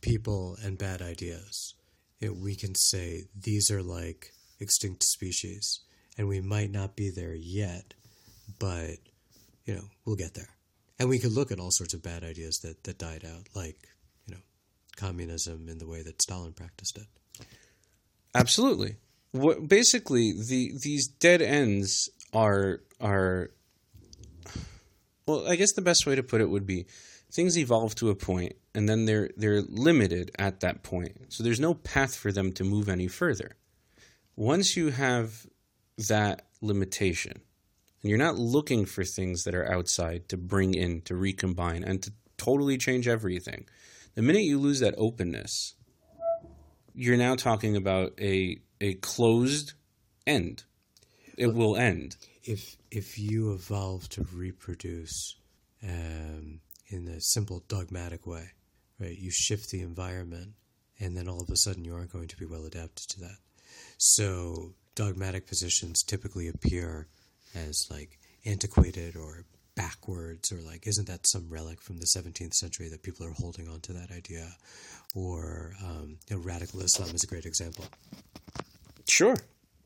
people and bad ideas, it, we can say these are like extinct species, and we might not be there yet, but you know we'll get there. And we could look at all sorts of bad ideas that that died out, like communism in the way that Stalin practiced it. Absolutely. What basically the these dead ends are are well, I guess the best way to put it would be things evolve to a point and then they're they're limited at that point. So there's no path for them to move any further. Once you have that limitation and you're not looking for things that are outside to bring in to recombine and to totally change everything. The minute you lose that openness, you're now talking about a a closed end. It will end. If if you evolve to reproduce um, in a simple dogmatic way, right? You shift the environment, and then all of a sudden you aren't going to be well adapted to that. So dogmatic positions typically appear as like antiquated or backwards or like isn't that some relic from the 17th century that people are holding on to that idea or um, you know, radical islam is a great example Sure.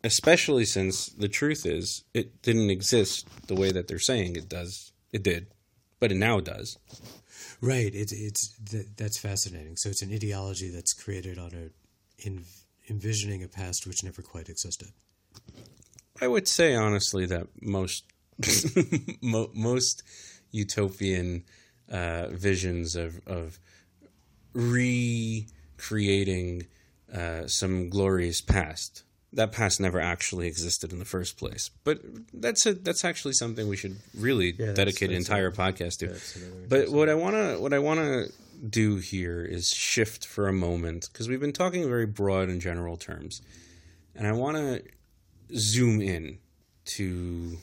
Especially since the truth is it didn't exist the way that they're saying it does. It did, but it now does. right it's it's th- that's fascinating so it's an ideology that's created on a in, envisioning a past which never quite existed I would say honestly that most mo- most utopian uh, visions of of recreating uh, some glorious past that past never actually existed in the first place. But that's a that's actually something we should really that's- dedicate an entire podcast to. But what I want to what I want to do here is shift for a moment because we've been talking very broad and general terms, and I want to zoom in to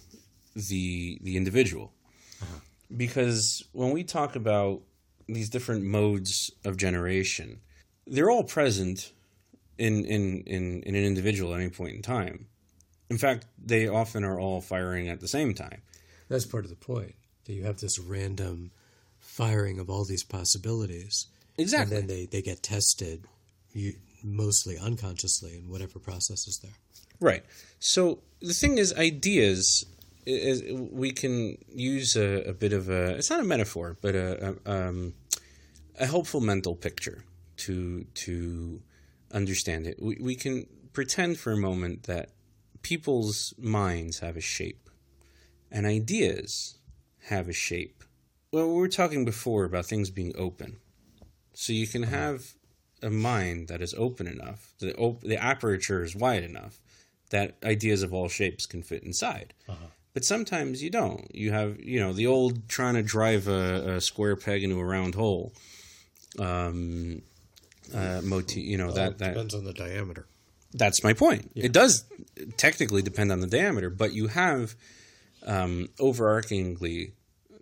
the the individual uh-huh. because when we talk about these different modes of generation, they're all present in in in, in an individual at any point in time. In fact, they often are all firing at the same time. That's part of the point. That you have this random firing of all these possibilities, Exactly. and then they, they get tested, you, mostly unconsciously in whatever process is there. Right. So the thing is, ideas is we can use a, a bit of a. It's not a metaphor, but a a, um, a helpful mental picture to to understand it. We we can pretend for a moment that people's minds have a shape, and ideas have a shape. Well, we were talking before about things being open, so you can have a mind that is open enough, the op- the aperture is wide enough that ideas of all shapes can fit inside. But sometimes you don't. You have, you know, the old trying to drive a, a square peg into a round hole. Um, uh, motif, you know that that depends on the diameter. that's my point. It does technically depend on the diameter, but you have um, overarchingly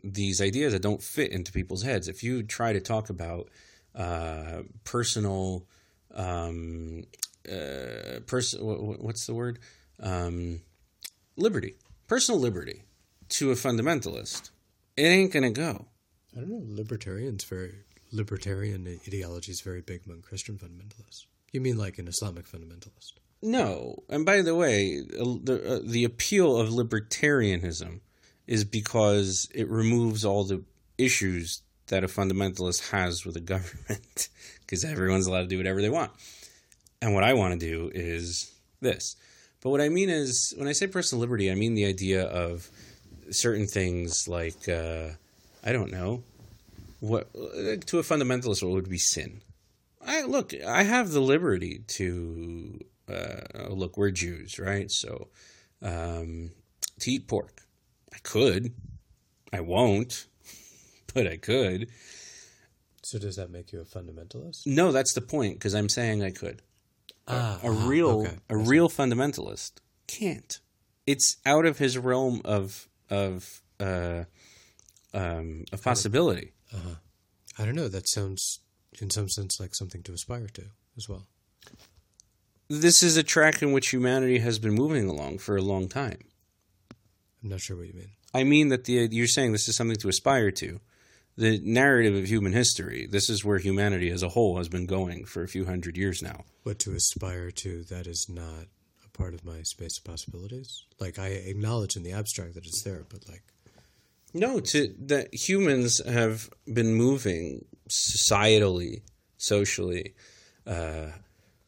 these ideas that don't fit into people's heads. If you try to talk about uh, personal, um, uh, pers- wh- wh- what's the word? Um, liberty, personal liberty to a fundamentalist, it ain't gonna go. I don't know. Libertarians very libertarian ideology is very big among Christian fundamentalists. You mean like an Islamic fundamentalist? No, and by the way, the uh, the appeal of libertarianism is because it removes all the issues that a fundamentalist has with the government, because everyone's allowed to do whatever they want. And what I want to do is this. But what I mean is, when I say personal liberty, I mean the idea of certain things like, uh, I don't know, what to a fundamentalist, what would be sin? I look, I have the liberty to uh, look. We're Jews, right? So um, to eat pork, I could. I won't, but I could. So does that make you a fundamentalist? No, that's the point because I'm saying I could. Ah, A ah, real, okay. a real fundamentalist can't. It's out of his realm of of uh, um, of possibility. I don't know. That sounds, in some sense, like something to aspire to as well. This is a track in which humanity has been moving along for a long time. I'm not sure what you mean. I mean that the you're saying this is something to aspire to. The narrative of human history, this is where humanity as a whole has been going for a few hundred years now. What to aspire to, that is not a part of my space of possibilities. Like I acknowledge in the abstract that it's there, but like No, to that humans have been moving societally, socially, uh,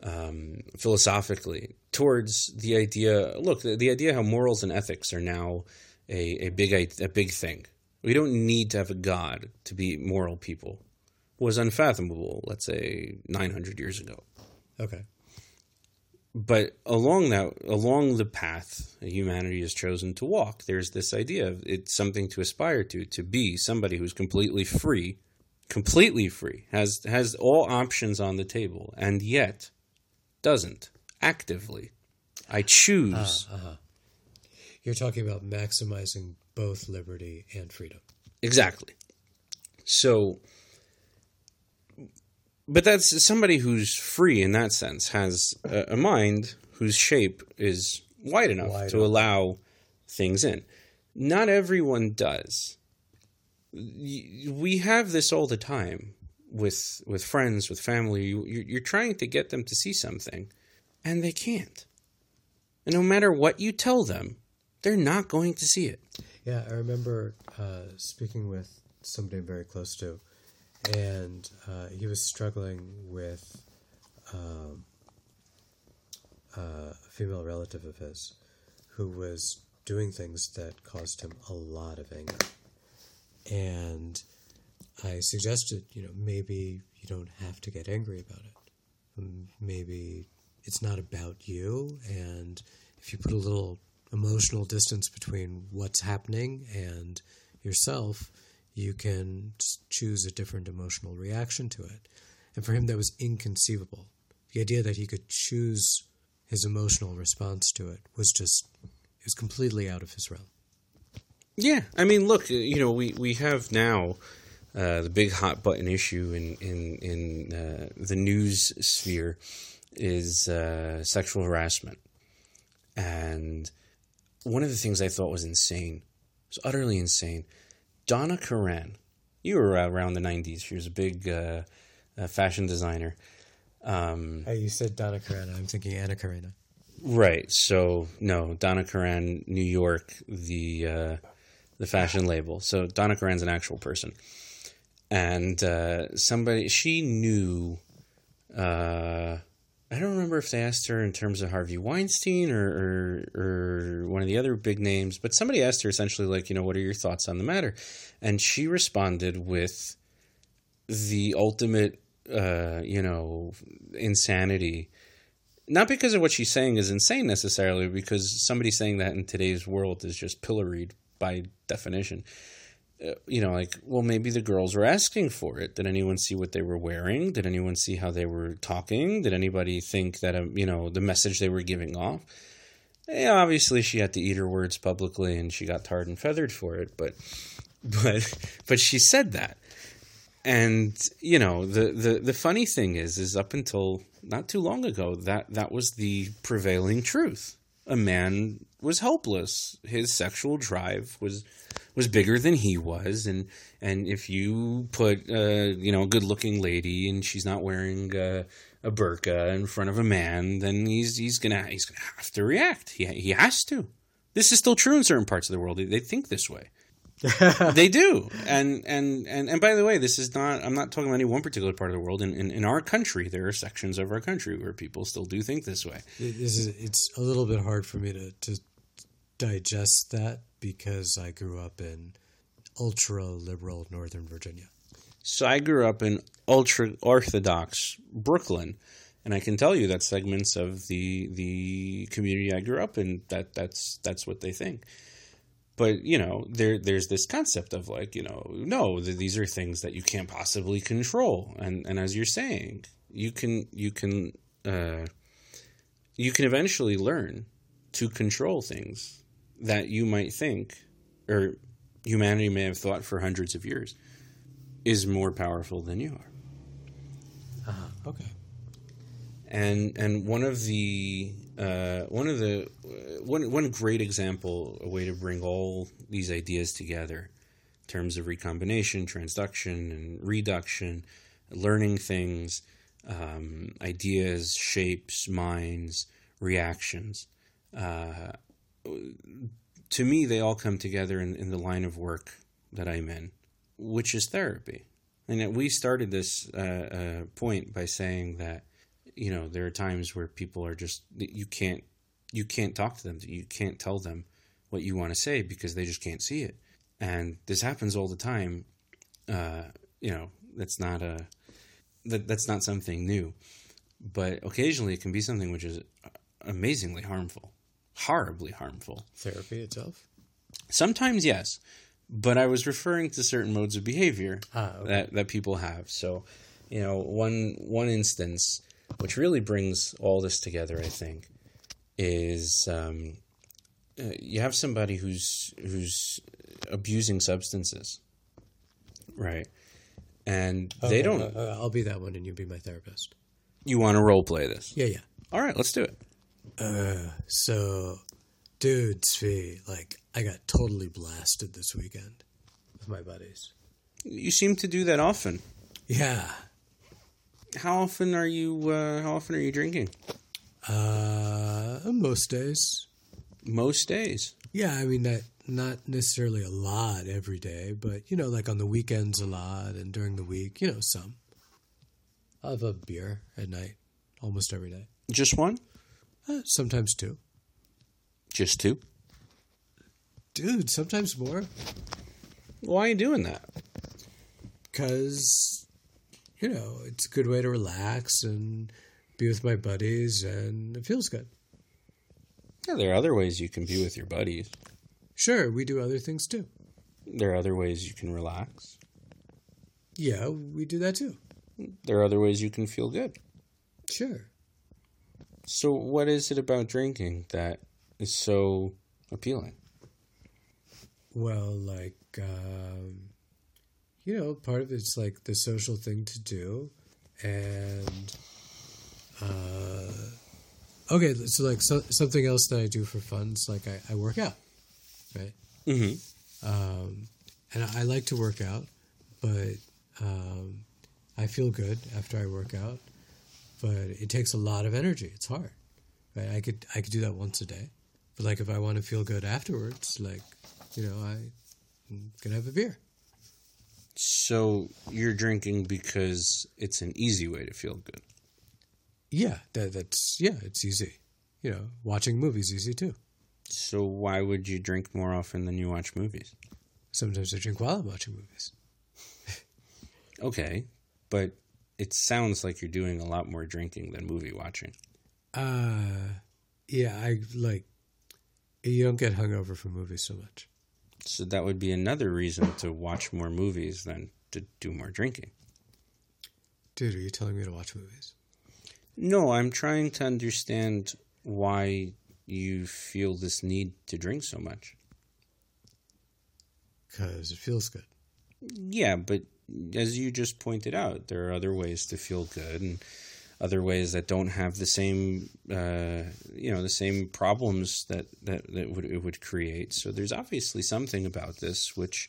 um, philosophically towards the idea. Look, the, the idea how morals and ethics are now a, a big a big thing. We don't need to have a god to be moral people. Was unfathomable, let's say, nine hundred years ago. okay. but along that along the path humanity has chosen to walk there's this idea of it's something to aspire to to be somebody who's completely free completely free has has all options on the table and yet doesn't actively i choose uh-huh. You're talking about maximizing both liberty and freedom. Exactly. So, but that's somebody who's free in that sense, has a, a mind whose shape is wide enough Wide to allow things in. Not everyone does. We have this all the time with with friends, with family. You- You're, you're trying to get them to see something, and they can't. And no matter what you tell them, they're not going to see it. Yeah, I remember uh, speaking with somebody I'm very close to, and uh, he was struggling with um, uh, a female relative of his who was doing things that caused him a lot of anger. And I suggested, you know, maybe you don't have to get angry about it. Maybe it's not about you, and if you put a little emotional distance between what's happening and yourself, you can choose a different emotional reaction to it. And for him, that was inconceivable. The idea that he could choose his emotional response to it was just, it was completely out of his realm. Yeah, I mean, look, uh, you know, we we have now uh, the big hot button issue in in in uh, the news sphere is uh, sexual harassment, and one of the things I thought was insane, was utterly insane. Donna Karan, you were around the '90s. She was a big uh, uh, fashion designer. Um, Hey, you said Donna Karana. I'm thinking Anna Karina. Right. So no, Donna Karan, New York, the uh, the fashion label. So Donna Karan's an actual person, and uh, somebody she knew. I don't remember if they asked her in terms of Harvey Weinstein or, or or one of the other big names, but somebody asked her essentially like, you know, what are your thoughts on the matter? And she responded with the ultimate, uh, you know, insanity not because of what she's saying is insane necessarily, because somebody saying that in today's world is just pilloried by definition. You know, like, well, maybe the girls were asking for it. Did anyone see what they were wearing? Did anyone see how they were talking? Did anybody think that, um, you know, the message they were giving off? Yeah, obviously she had to eat her words publicly and she got tarred and feathered for it, but, but, but she said that and you know the, the the funny thing is is up until not too long ago that that was the prevailing truth a man was helpless his sexual drive was was bigger than he was and and if you put uh you know a good looking lady and she's not wearing uh, a burqa in front of a man then he's he's gonna he's gonna have to react. He he has to. This is still true in certain parts of the world. They, they think this way. They do. And, and and and by the way this is not i'm not talking about any one particular part of the world. In, in in our country there are sections of our country where people still do think this way. It is, it's a little bit hard for me to, to digest that because I grew up in ultra liberal Northern Virginia. so i grew up in ultra orthodox brooklyn and i can tell you that segments of the the community i grew up in that that's that's what they think but you know there there's this concept of like you know no th- these are things that you can't possibly control and and as you're saying you can you can uh you can eventually learn to control things that you might think or humanity may have thought for hundreds of years is more powerful than you are Okay. and and one of the uh, one of the uh, one one great example, a way to bring all these ideas together, in terms of recombination, transduction, and reduction, learning things, um, ideas, shapes, minds, reactions. uh, to me, they all come together in, in the line of work that I'm in, which is therapy. And we started this uh, uh, point by saying that you know there are times where people are just you can't you can't talk to them, you can't tell them what you want to say because they just can't see it, and this happens all the time. Uh, you know, that's not a that that's not something new, but occasionally it can be something which is amazingly harmful, horribly harmful. Therapy itself? Sometimes, yes, but I was referring to certain modes of behavior Ah, okay. that that people have. So, you know, one one instance which really brings all this together, I think, is um, uh, you have somebody who's who's abusing substances, right? And they don't. uh, uh, I'll be that one, and you be my therapist. you want to role play this? Yeah, yeah. All right, let's do it. So, dude, Tzvi, like, I got totally blasted this weekend with my buddies. You seem to do that often. Yeah. How often are you? Uh, how often are you drinking? Uh, most days. Most days. Yeah, I mean that not necessarily a lot every day, but you know, like on the weekends a lot, and during the week, you know, some. I'll have a beer at night, almost every day. Just one? Uh, sometimes two. Just two? Dude, sometimes more, Why are you doing that? because you know it's a good way to relax and be with my buddies, and it feels good. Yeah, there are other ways you can be with your buddies. Sure, we do other things too. There are other ways you can relax. Yeah, we do that too. There are other ways you can feel good. Sure. So, what is it about drinking that is so appealing? Well, like, um, you know, part of it's like the social thing to do. And, uh, okay, so like so, something else that I do for fun is like I, I work out, right? Mm-hmm. Um, and I, I like to work out, but um, I feel good after I work out. But it takes a lot of energy. It's hard. Right? I could I could do that once a day, but like if I want to feel good afterwards, like you know, I, I'm gonna have a beer. So, you're drinking because it's an easy way to feel good. Yeah, that, that's yeah, it's easy. You know, watching movies easy too. So, why would you drink more often than you watch movies? Sometimes I drink while I'm watching movies. Okay, but it sounds like you're doing a lot more drinking than movie watching. Uh, yeah, I like. You don't get hungover from movies so much. So, that would be another reason to watch more movies than to do more drinking. Dude, are you telling me to watch movies? No, I'm trying to understand why you feel this need to drink so much. Because it feels good. Yeah, but as you just pointed out, there are other ways to feel good and other ways that don't have the same, uh, you know, the same problems that that, that would it would create. So there's obviously something about this which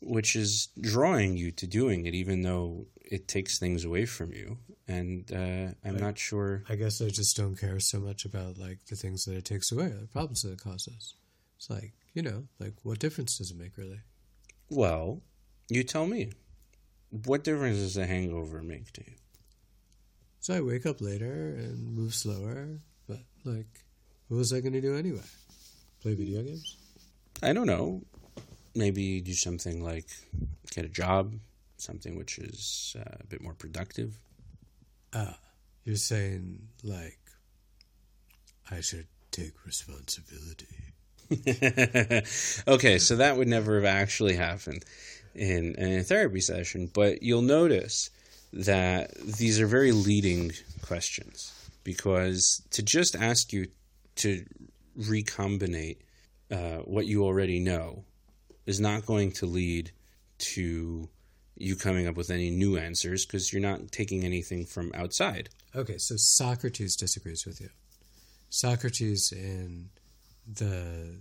which is drawing you to doing it, even though it takes things away from you. And uh, I'm Right. not sure. I guess I just don't care so much about like the things that it takes away, the problems that it causes. It's like you know, like what difference does it make really? Well, you tell me. What difference does a hangover make to you? So I wake up later and move slower, but like, what was I going to do anyway? Play video games? I don't know. Maybe do something like get a job, something which is uh, a bit more productive. Ah, you're saying like I should take responsibility. okay, so that would never have actually happened in, in a therapy session, but you'll notice that these are very leading questions because to just ask you to recombinate uh, what you already know is not going to lead to you coming up with any new answers because you're not taking anything from outside. Okay, so Socrates disagrees with you. Socrates in the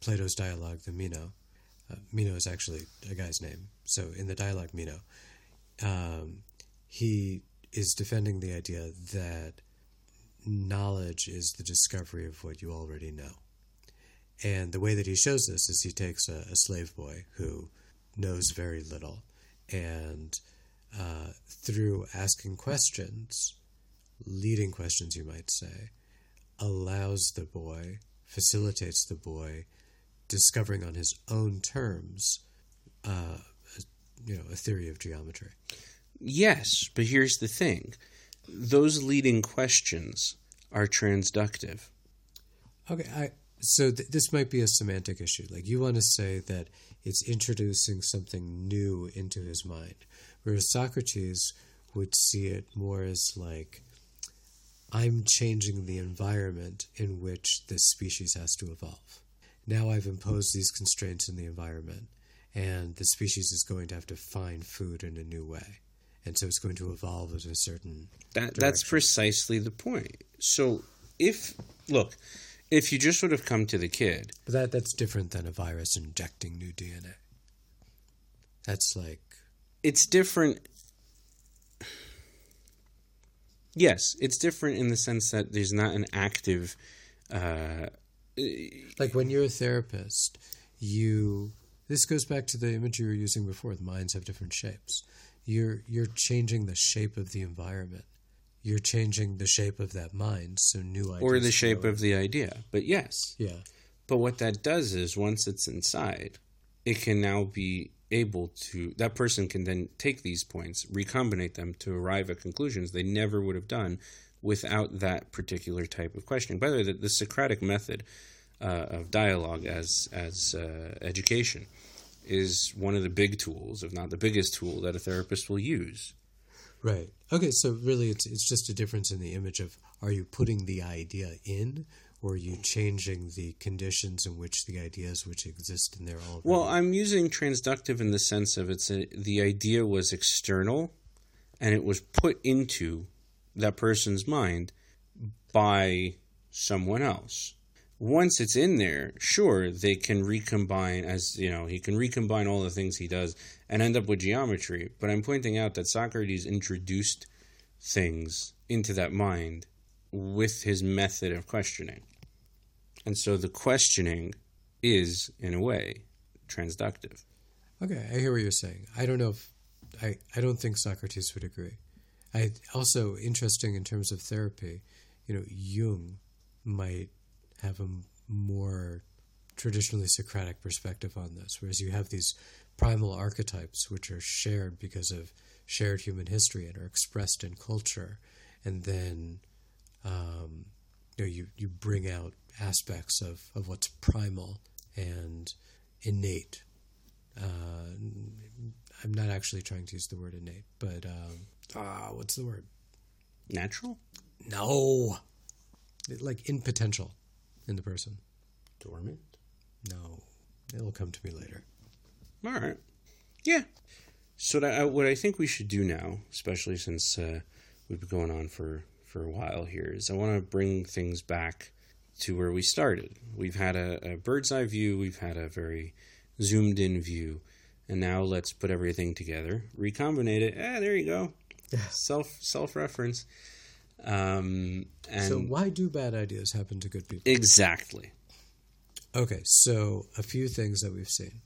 Plato's dialogue, the Meno, uh, Meno is actually a guy's name. So in the dialogue Meno, um, he is defending the idea that knowledge is the discovery of what you already know. And the way that he shows this is he takes a, a slave boy who knows very little, and uh, through asking questions, leading questions, you might say, allows the boy, facilitates the boy discovering on his own terms, uh, you know, a theory of geometry. Yes, but here's the thing those leading questions are transductive. Okay, I so th- this might be a semantic issue. Like you want to say that it's introducing something new into his mind, whereas Socrates would see it more as like I'm changing the environment in which this species has to evolve. Now I've imposed these constraints in the environment, and the species is going to have to find food in a new way. And so it's going to evolve at a certain That that's precisely the point. So if look, if you just would have come to the kid, But that that's different than a virus injecting new DNA. That's like it's different. Yes, it's different in the sense that there's not an active. Uh, like when you're a therapist, you this goes back to the image you were using before. The minds have different shapes. You're you're changing the shape of the environment. You're changing the shape of that mind, so new ideas. or the shape of the idea. But yes, yeah. But what that does is once it's inside, it can now be able to that person can then take these points, recombinate them to arrive at conclusions they never would have done without that particular type of questioning. By the way, the, the Socratic method uh, of dialogue as as uh, education is one of the big tools, if not the biggest tool, that a therapist will use. Right. Okay, so really it's it's just a difference in the image of are you putting the idea in or are you changing the conditions in which the ideas which exist in there already? Well, I'm using transductive in the sense of it's a, the idea was external and it was put into that person's mind by someone else. Once it's in there, sure, they can recombine as, you know, he can recombine all the things he does and end up with geometry, but I'm pointing out that Socrates introduced things into that mind with his method of questioning. And so the questioning is, in a way, transductive. Okay, I hear what you're saying. I don't know if I I don't think Socrates would agree. I also interesting in terms of therapy, you know, Jung might have a more traditionally Socratic perspective on this, whereas you have these primal archetypes which are shared because of shared human history and are expressed in culture, and then um, you know you, you bring out aspects of, of what's primal and innate. Uh, I'm not actually trying to use the word innate, but um, ah, what's the word? Natural? No, like in potential in the person. Dormant? No, it'll come to me later. All right. Yeah. So that, uh, what I think we should do now, especially since uh, we've been going on for, for a while here, is I want to bring things back to where we started. We've had a, a bird's eye view, we've had a very zoomed in view, and now let's put everything together, recombinate it. Ah, there you go. Self self reference. Um, and so why do bad ideas happen to good people? exactly. Okay, so a few things that we've seen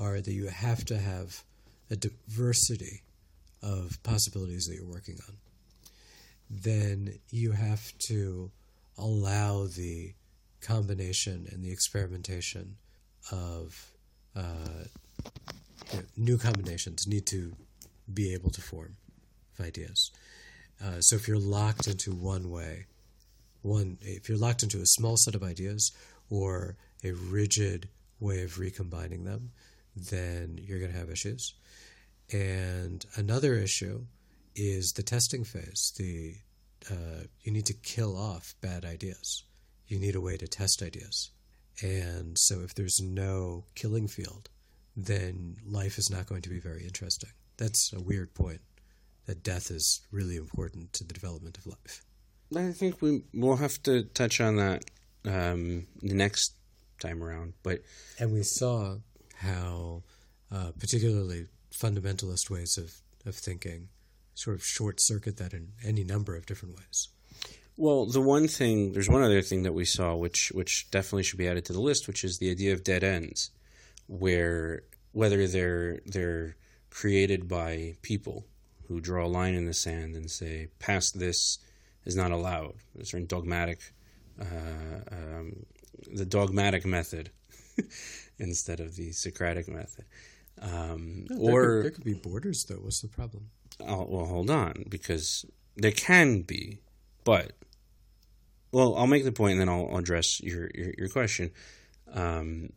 are that you have to have a diversity of possibilities that you're working on. Then you have to allow the combination and the experimentation of uh, you know, new combinations need to be able to form of ideas. Uh, so if you're locked into one way, one if you're locked into a small set of ideas or a rigid way of recombining them, then you're going to have issues. And another issue is the testing phase. The uh, you need to kill off bad ideas. You need a way to test ideas. And so, if there's no killing field, then life is not going to be very interesting. That's a weird point. That death is really important to the development of life. I think we will have to touch on that um, the next time around. But And we saw how, uh, particularly fundamentalist ways of, of thinking, sort of short circuit that in any number of different ways. Well, the one thing, there's one other thing that we saw, which which definitely should be added to the list, which is the idea of dead ends, where whether they're they're created by people who draw a line in the sand and say, "Past this is not allowed." A certain dogmatic, uh, um, the dogmatic method instead of the Socratic method, um, There or could, there could be borders, though. What's the problem? Oh, well, hold on, because there can be, but well, I'll make the point, and then I'll address your your, your question. Um,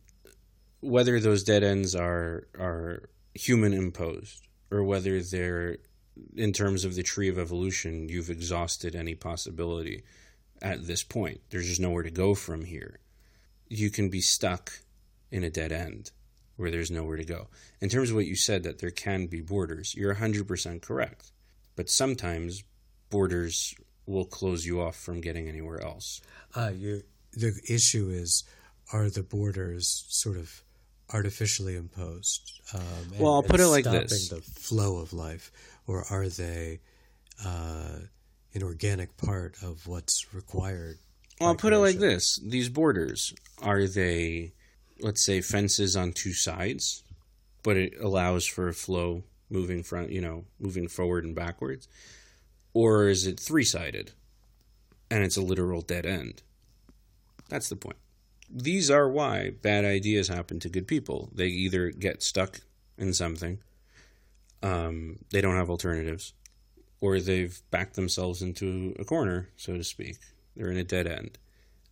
whether those dead ends are are human imposed, or whether they're in terms of the tree of evolution, you've exhausted any possibility at this point. There's just nowhere to go from here. You can be stuck in a dead end where there's nowhere to go. In terms of what you said, that there can be borders, you're 100% correct. But sometimes borders will close you off from getting anywhere else. Uh, you the issue is, are the borders sort of artificially imposed? Um, and- Well, I'll put it like stopping this. the flow of life, or are they uh, an organic part of what's required? Well, I'll put it like this these borders, are they, let's say, fences on two sides, but it allows for a flow moving front, you know, moving forward and backwards? Or is it three sided and it's a literal dead end? That's the point. These are why bad ideas happen to good people. They either get stuck in something, um, they don't have alternatives, or they've backed themselves into a corner, so to speak. They're in a dead end.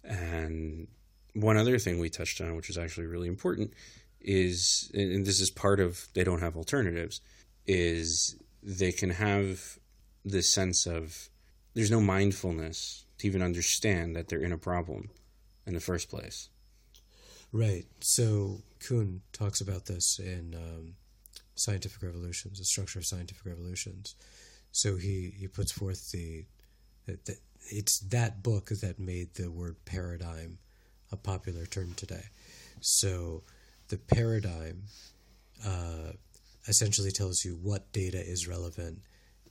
And one other thing we touched on, which is actually really important, is, and this is part of they don't have alternatives, is they can have this sense of there's no mindfulness to even understand that they're in a problem in the first place. Right. So Kuhn talks about this in um, Scientific Revolutions, the structure of scientific revolutions. So he, he puts forth the, that that it's that book that made the word paradigm a popular term today. So the paradigm uh, essentially tells you what data is relevant,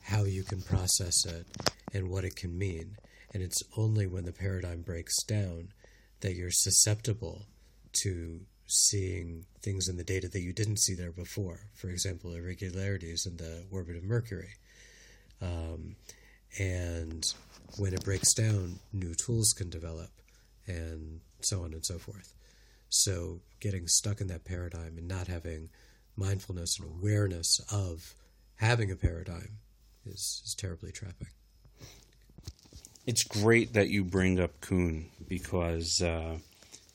how you can process it, and what it can mean. And it's only when the paradigm breaks down that you're susceptible to seeing things in the data that you didn't see there before. For example, irregularities in the orbit of Mercury. Um, and when it breaks down, new tools can develop, and so on and so forth. So, getting stuck in that paradigm and not having mindfulness and awareness of having a paradigm is, is terribly trapping. It's great that you bring up Kuhn because, uh,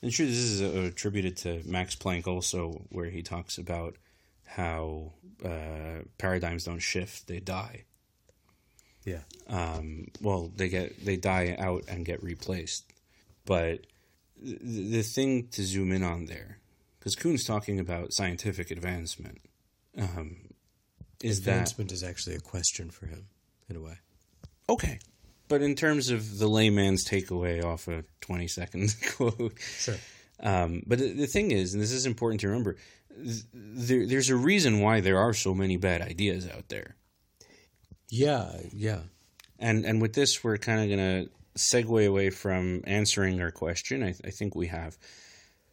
and sure, this is uh, attributed to Max Planck also, where he talks about how uh, paradigms don't shift; they die. Yeah. Um, well, they get they die out and get replaced. But the, the thing to zoom in on there, because Kuhn's talking about scientific advancement, um, is that Advancement is actually a question for him, in a way. okay? But in terms of the layman's takeaway off a twenty second quote, Sure. um, but the, the thing is, and this is important to remember, th- there, there's a reason why there are so many bad ideas out there. Yeah, yeah. And and with this, we're kind of going to segue away from answering our question. I, I think we have,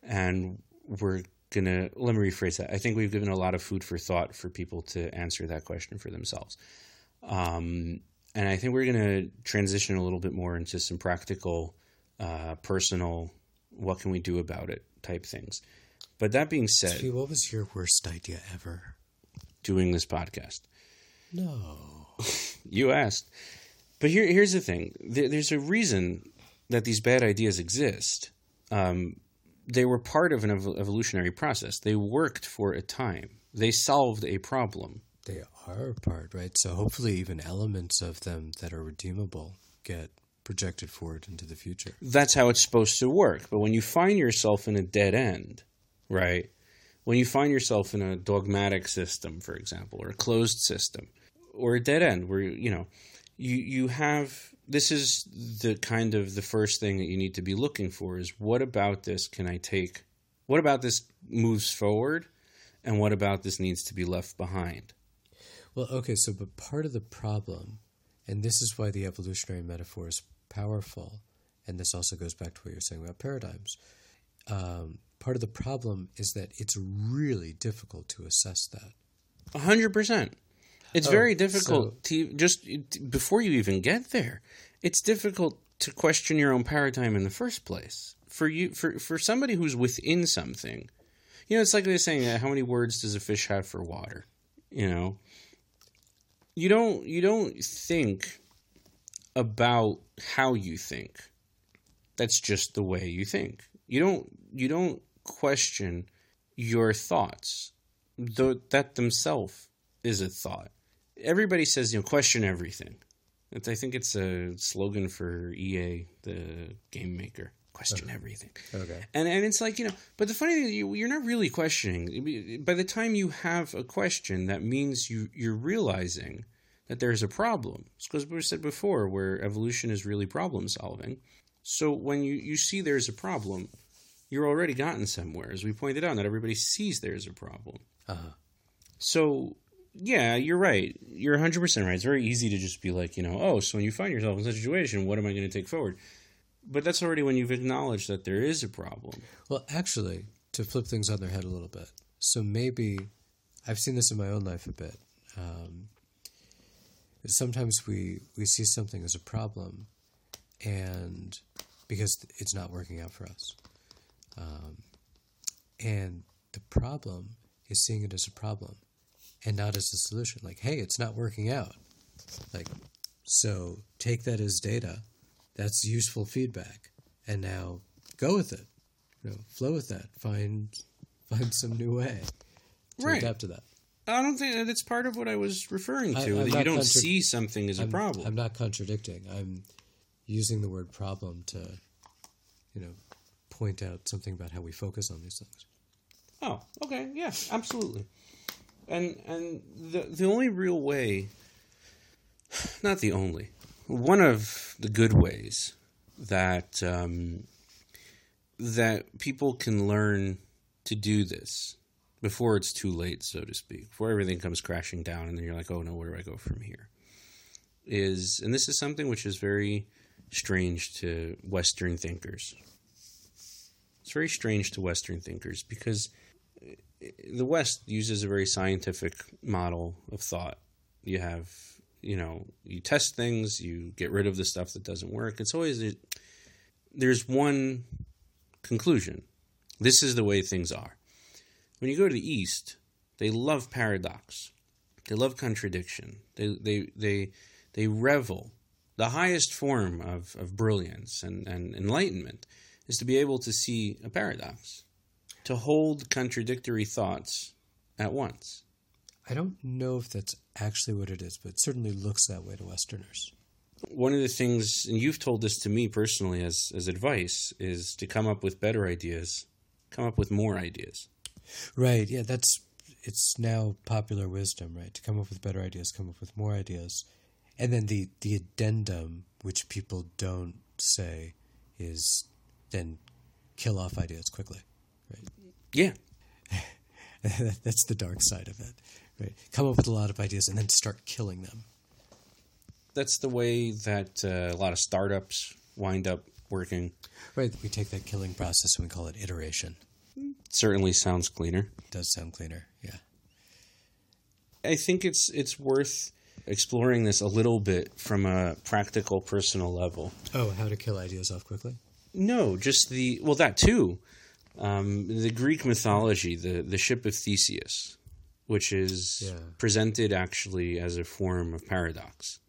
and we're gonna let me rephrase that. I think we've given a lot of food for thought for people to answer that question for themselves. Um, and I think we're gonna transition a little bit more into some practical, uh, personal, what can we do about it type things. But that being said, what was your worst idea ever? doing this podcast. No. You asked. But here, here's the thing there, there's a reason that these bad ideas exist. Um, they were part of an ev- evolutionary process, they worked for a time, they solved a problem. They are part, right? So hopefully, even elements of them that are redeemable get projected forward into the future. That's how it's supposed to work. But when you find yourself in a dead end, right? When you find yourself in a dogmatic system, for example, or a closed system, or a dead end where you know you you have this is the kind of the first thing that you need to be looking for is what about this can I take? What about this moves forward, and what about this needs to be left behind? Well, okay, so but part of the problem, and this is why the evolutionary metaphor is powerful, and this also goes back to what you're saying about paradigms. Um, part of the problem is that it's really difficult to assess that. A hundred percent. It's Oh, very difficult to just before you even get there. It's difficult to question your own paradigm in the first place. For you, for for somebody who's within something, you know, it's like they're saying, uh, how many words does a fish have for water? You know, you don't you don't think about how you think. That's just the way you think. You don't you don't question your thoughts. Though that themselves is a thought. Everybody says, you know, question everything. It's, I think it's a slogan for EA, the game maker. Question everything. Okay. And and it's like you know, but the funny thing is you, you're not really questioning. By the time you have a question, that means you you're realizing that there's a problem. It's because we said before, where evolution is really problem solving. So when you you see there's a problem, you're already gotten somewhere. As we pointed out, not everybody sees there's a problem. Uh-huh. So yeah, you're right. You're 100 percent right. It's very easy to just be like, you know, oh, so when you find yourself in such a situation, what am I going to take forward? But that's already when you've acknowledged that there is a problem. Well, actually, to flip things on their head a little bit, so maybe I've seen this in my own life a bit. Um, sometimes we we see something as a problem, and because it's not working out for us, um, and the problem is seeing it as a problem, and not as a solution. Like, hey, it's not working out. Like, so take that as data. That's useful feedback, and now go with it you know, flow with that. Find find some new way to Right. adapt to that. I don't think that's part of what I was referring to. I- that you don't contra- see something as a I'm, problem. I'm not contradicting. I'm using the word problem to, you know, point out something about how we focus on these things. Oh, okay, yeah, absolutely. And and the the only real way, not the only, one of the good ways that um, that people can learn to do this before it's too late, so to speak, before everything comes crashing down, and then you're like, oh no, where do I go from here? Is and this is something which is very strange to Western thinkers. It's very strange to Western thinkers because the West uses a very scientific model of thought. You have, you know, you test things, you get rid of the stuff that doesn't work. It's always there's one conclusion. This is the way things are. When you go to the East, they love paradox. They love contradiction. They they they they revel. The highest form of, of brilliance and, and enlightenment is to be able to see a paradox to hold contradictory thoughts at once. I don't know if that's actually what it is, but it certainly looks that way to Westerners. One of the things, and you've told this to me personally as, as advice, is to come up with better ideas, come up with more ideas. Right. Yeah, that's it's now popular wisdom, right? To come up with better ideas, come up with more ideas. And then the the addendum which people don't say is then kill off ideas quickly. Yeah, that's the dark side of it. Right. Come up with a lot of ideas and then start killing them. that's the way that uh, a lot of startups wind up working. Right. We take that killing process and we call it iteration. It Certainly sounds cleaner. It does sound cleaner. Yeah. I think it's it's worth exploring this a little bit from a practical, personal level. Oh, how to kill ideas off quickly? No, just the well that too. Um, the Greek mythology, the the ship of Theseus, which is Yeah. presented actually as a form of paradox.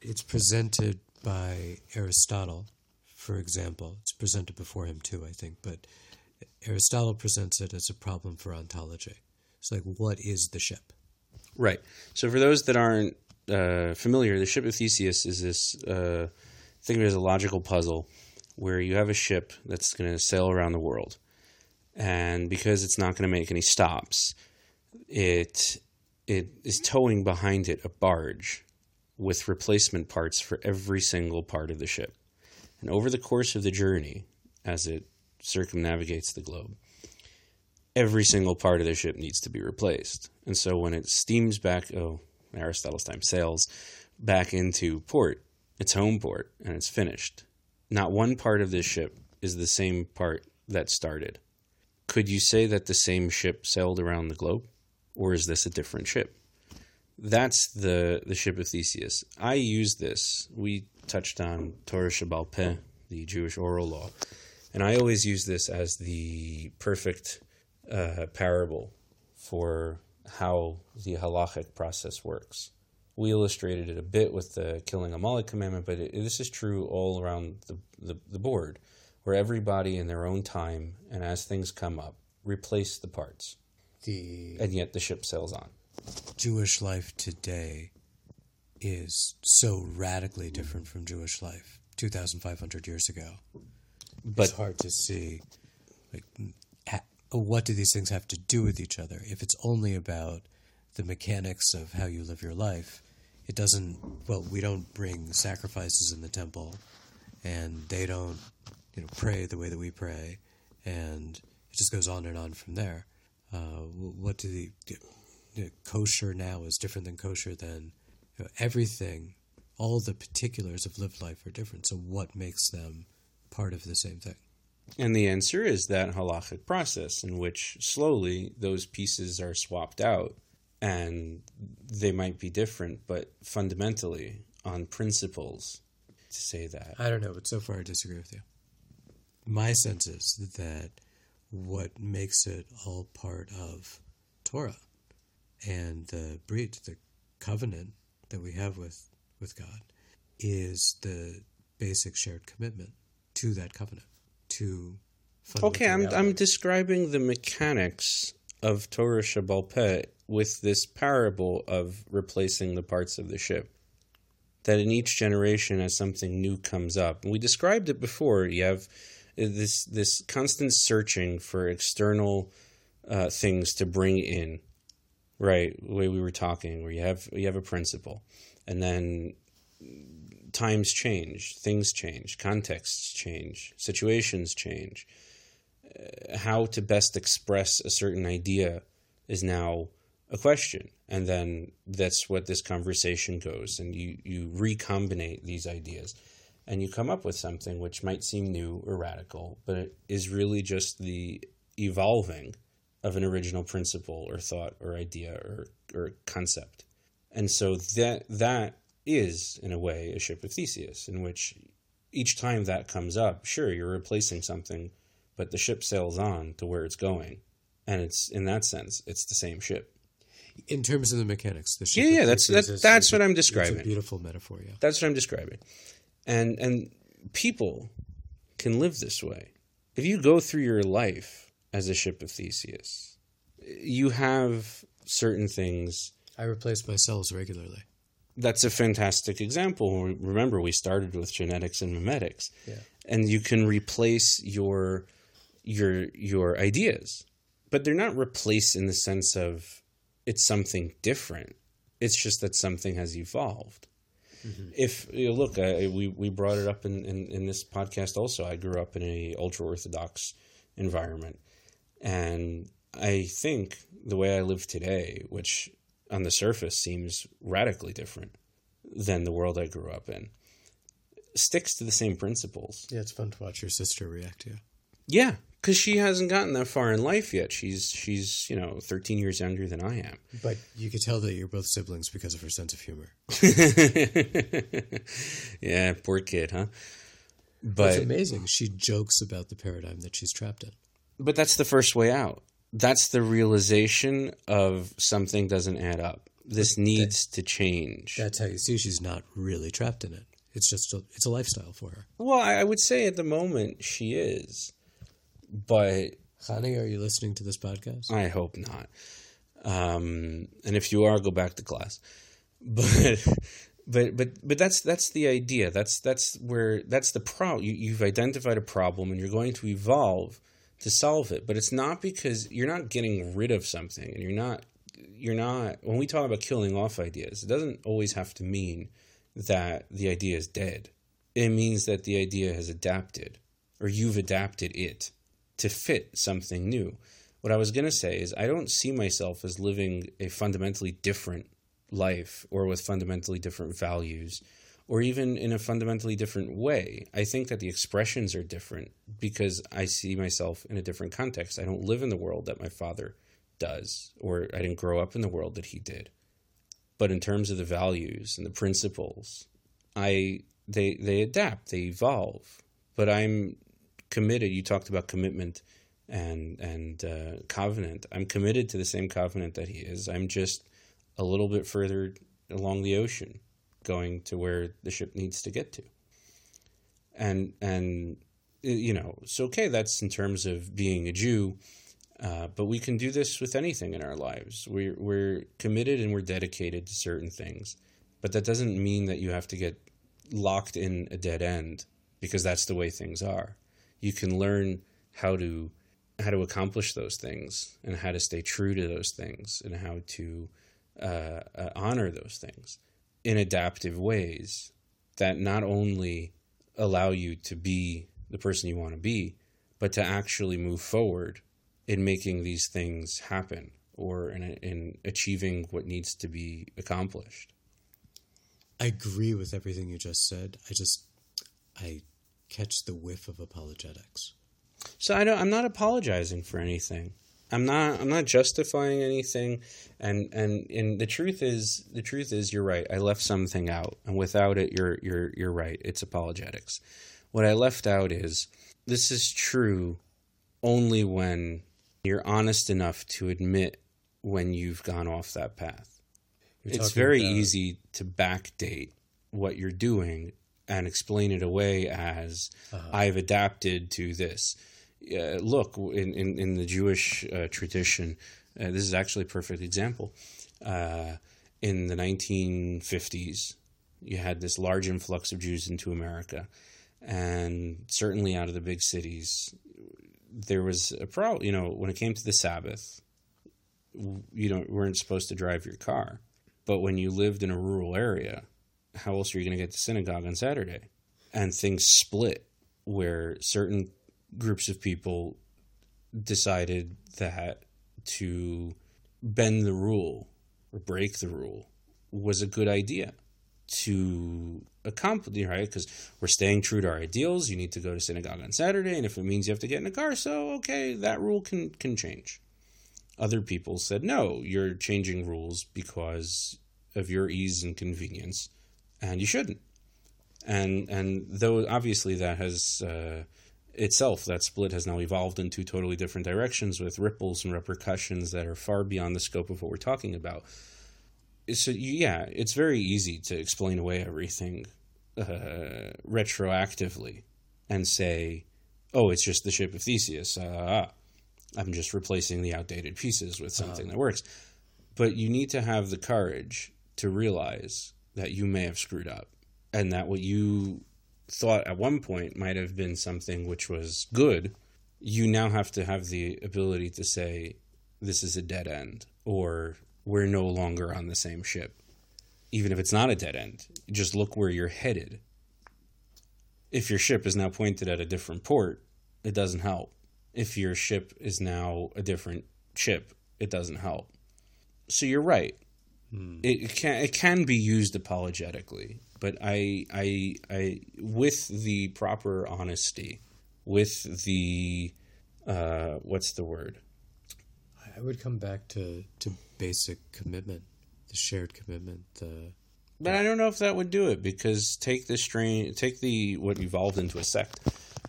It's presented by Aristotle, for example. It's presented before him too, I think, but Aristotle presents it as a problem for ontology. It's like, what is the ship? Right. So for those that aren't uh, familiar, the ship of Theseus is this uh, think of it as a logical puzzle where you have a ship that's going to sail around the world, and because it's not going to make any stops, it it is towing behind it a barge with replacement parts for every single part of the ship. And over the course of the journey, as it circumnavigates the globe, every single part of the ship needs to be replaced. And so when it steams back, oh, Aristotle's time, sails back into port, its home port, and it's finished. Not one part of this ship is the same part that started. Could you say that the same ship sailed around the globe? Or is this a different ship? That's the, the ship of Theseus. I use this. We touched on Torah Shebe'al Peh, the Jewish oral law. And I always use this as the perfect uh, parable for how the halachic process works. We illustrated it a bit with the killing a Amalek commandment, but it, this is true all around the, the, the board, where everybody in their own time and as things come up replace the parts, The and yet the ship sails on. Jewish life today is so radically different from Jewish life 2,500 years ago. But it's hard to see like ha- what do these things have to do with each other if it's only about the mechanics of how you live your life it doesn't well we don't bring sacrifices in the temple and they don't you know pray the way that we pray and it just goes on and on from there uh, what do the, you know, kosher now is different than kosher then you know, everything all the particulars of lived life are different so what makes them part of the same thing And the answer is that halachic process in which slowly those pieces are swapped out and they might be different, but fundamentally on principles to say that. I don't know, but so far I disagree with you. My sense is that what makes it all part of Torah and the breed, the covenant that we have with, with God, is the basic shared commitment to that covenant. To Okay, I'm I'm describing the mechanics of Torah Shebe'al Peh with this parable of replacing the parts of the ship. That in each generation, as something new comes up, and we described it before, you have this this constant searching for external uh, things to bring in, right? The way we were talking, where you have you have a principle, and then times change, things change, contexts change, situations change. Uh, how to best express a certain idea is now a question. And then that's what this conversation goes. And you, you recombinate these ideas and you come up with something which might seem new or radical, but it is really just the evolving of an original principle or thought or idea or, or concept. And so that that is, in a way, a ship of Theseus, in which each time that comes up, sure, you're replacing something, but the ship sails on to where it's going. And it's in that sense, it's the same ship. in terms of the mechanics. The ship Yeah, yeah, that's- Theseus that- is- that's what I'm describing. a beautiful metaphor, yeah. That's what I'm describing. And and people can live this way. If you go through your life as a ship of Theseus, you have certain things I replace my cells regularly. that's a fantastic example. Remember, we started with genetics and memetics, Yeah. and you can replace your your your ideas, but they're not replaced in the sense of it's something different. It's just that something has evolved. Mm-hmm. If you know, look, I, we we brought it up in, in in this podcast also. I grew up in a ultra orthodox environment, and I think the way I live today, which on the surface seems radically different than the world I grew up in, sticks to the same principles. Yeah, it's fun to watch your sister react to you. Yeah, because she hasn't gotten that far in life yet. She's she's you know thirteen years younger than I am. But you could tell that you're both siblings because of her sense of humor. yeah, poor kid, huh? But It's amazing. She jokes about the paradigm that she's trapped in. but that's the first way out. That's the realization of something doesn't add up. This needs to change. That's how you see she's not really trapped in it. It's just a, it's a lifestyle for her. Well, I would say at the moment she is, but Honey, are you listening to this podcast? I hope not. Um, and if you are, go back to class. But but but but that's that's the idea. That's that's where that's the problem. You, you've identified a problem, and you're going to evolve to solve it. But it's not because you're not getting rid of something, and you're not you're not. When we talk about killing off ideas, it doesn't always have to mean that the idea is dead. It means that the idea has adapted, or you've adapted it to fit something new. What I was going to say is, I don't see myself as living a fundamentally different life or with fundamentally different values or even in a fundamentally different way. I think that the expressions are different because I see myself in a different context. I don't live in the world that my father does, or I didn't grow up in the world that he did. But in terms of the values and the principles, I they they adapt, they evolve. But I'm committed. You talked about commitment and and uh, covenant. I'm committed to the same covenant that he is. I'm just a little bit further along the ocean, going to where the ship needs to get to. And and you know, so okay, that's in terms of being a Jew. Uh, but we can do this with anything in our lives. We're we're committed and we're dedicated to certain things, but that doesn't mean that you have to get locked in a dead end because that's the way things are. You can learn how to how to accomplish those things and how to stay true to those things and how to uh, uh, honor those things in adaptive ways that not only allow you to be the person you want to be, but to actually move forward in making these things happen or in, in achieving what needs to be accomplished. I agree with everything you just said. I just I catch the whiff of apologetics. So I don't. I'm not apologizing for anything. I'm not. I'm not justifying anything. And and and the truth is, the truth is, you're right. I left something out, and without it, you're you're you're right. It's apologetics. What I left out is this is true only when you're honest enough to admit when you've gone off that path. You're it's very about... easy to backdate what you're doing and explain it away as uh-huh. I've adapted to this uh, look in, in, in, the Jewish uh, tradition. Uh, this is actually a perfect example. Uh, in the 1950s, you had this large influx of Jews into America, and certainly out of the big cities, there was a problem. You know, when it came to the Sabbath, you don't weren't supposed to drive your car, but when you lived in a rural area, how else are you going to get to synagogue on Saturday? And things split where certain groups of people decided that to bend the rule or break the rule was a good idea to accomplish, right? Because we're staying true to our ideals. You need to go to synagogue on Saturday, and if it means you have to get in a car, so okay, that rule can can change. Other people said, no, you're changing rules because of your ease and convenience, and you shouldn't. And and though obviously that has uh, itself, that split has now evolved in two totally different directions with ripples and repercussions that are far beyond the scope of what we're talking about. So, yeah, it's very easy to explain away everything uh, retroactively and say, oh, it's just the ship of Theseus. Uh, I'm just replacing the outdated pieces with something uh-huh. that works. But you need to have the courage to realize that you may have screwed up and that what you thought at one point might have been something which was good, you now have to have the ability to say, this is a dead end, or we're no longer on the same ship. Even if it's not a dead end, just look where you're headed. If your ship is now pointed at a different port, it doesn't help. If your ship is now a different ship, it doesn't help. So you're right. Hmm. It, can it can be used apologetically but I, I, I, with the proper honesty, with the, uh, what's the word? I would come back to, to basic commitment, the shared commitment. The, but I don't know if that would do it because take the strain, take the what evolved into a sect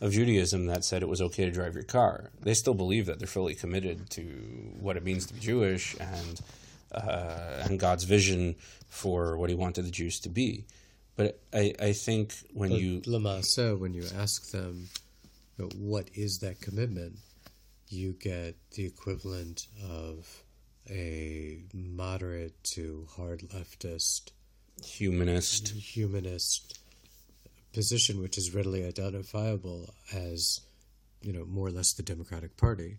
of Judaism that said it was okay to drive your car. They still believe that they're fully committed to what it means to be Jewish and uh, and God's vision for what He wanted the Jews to be. But I, I think when but you Lamasa, when you ask them, you know, what is that commitment, you get the equivalent of a moderate to hard leftist, humanist, humanist position, which is readily identifiable as, you know, more or less the Democratic Party.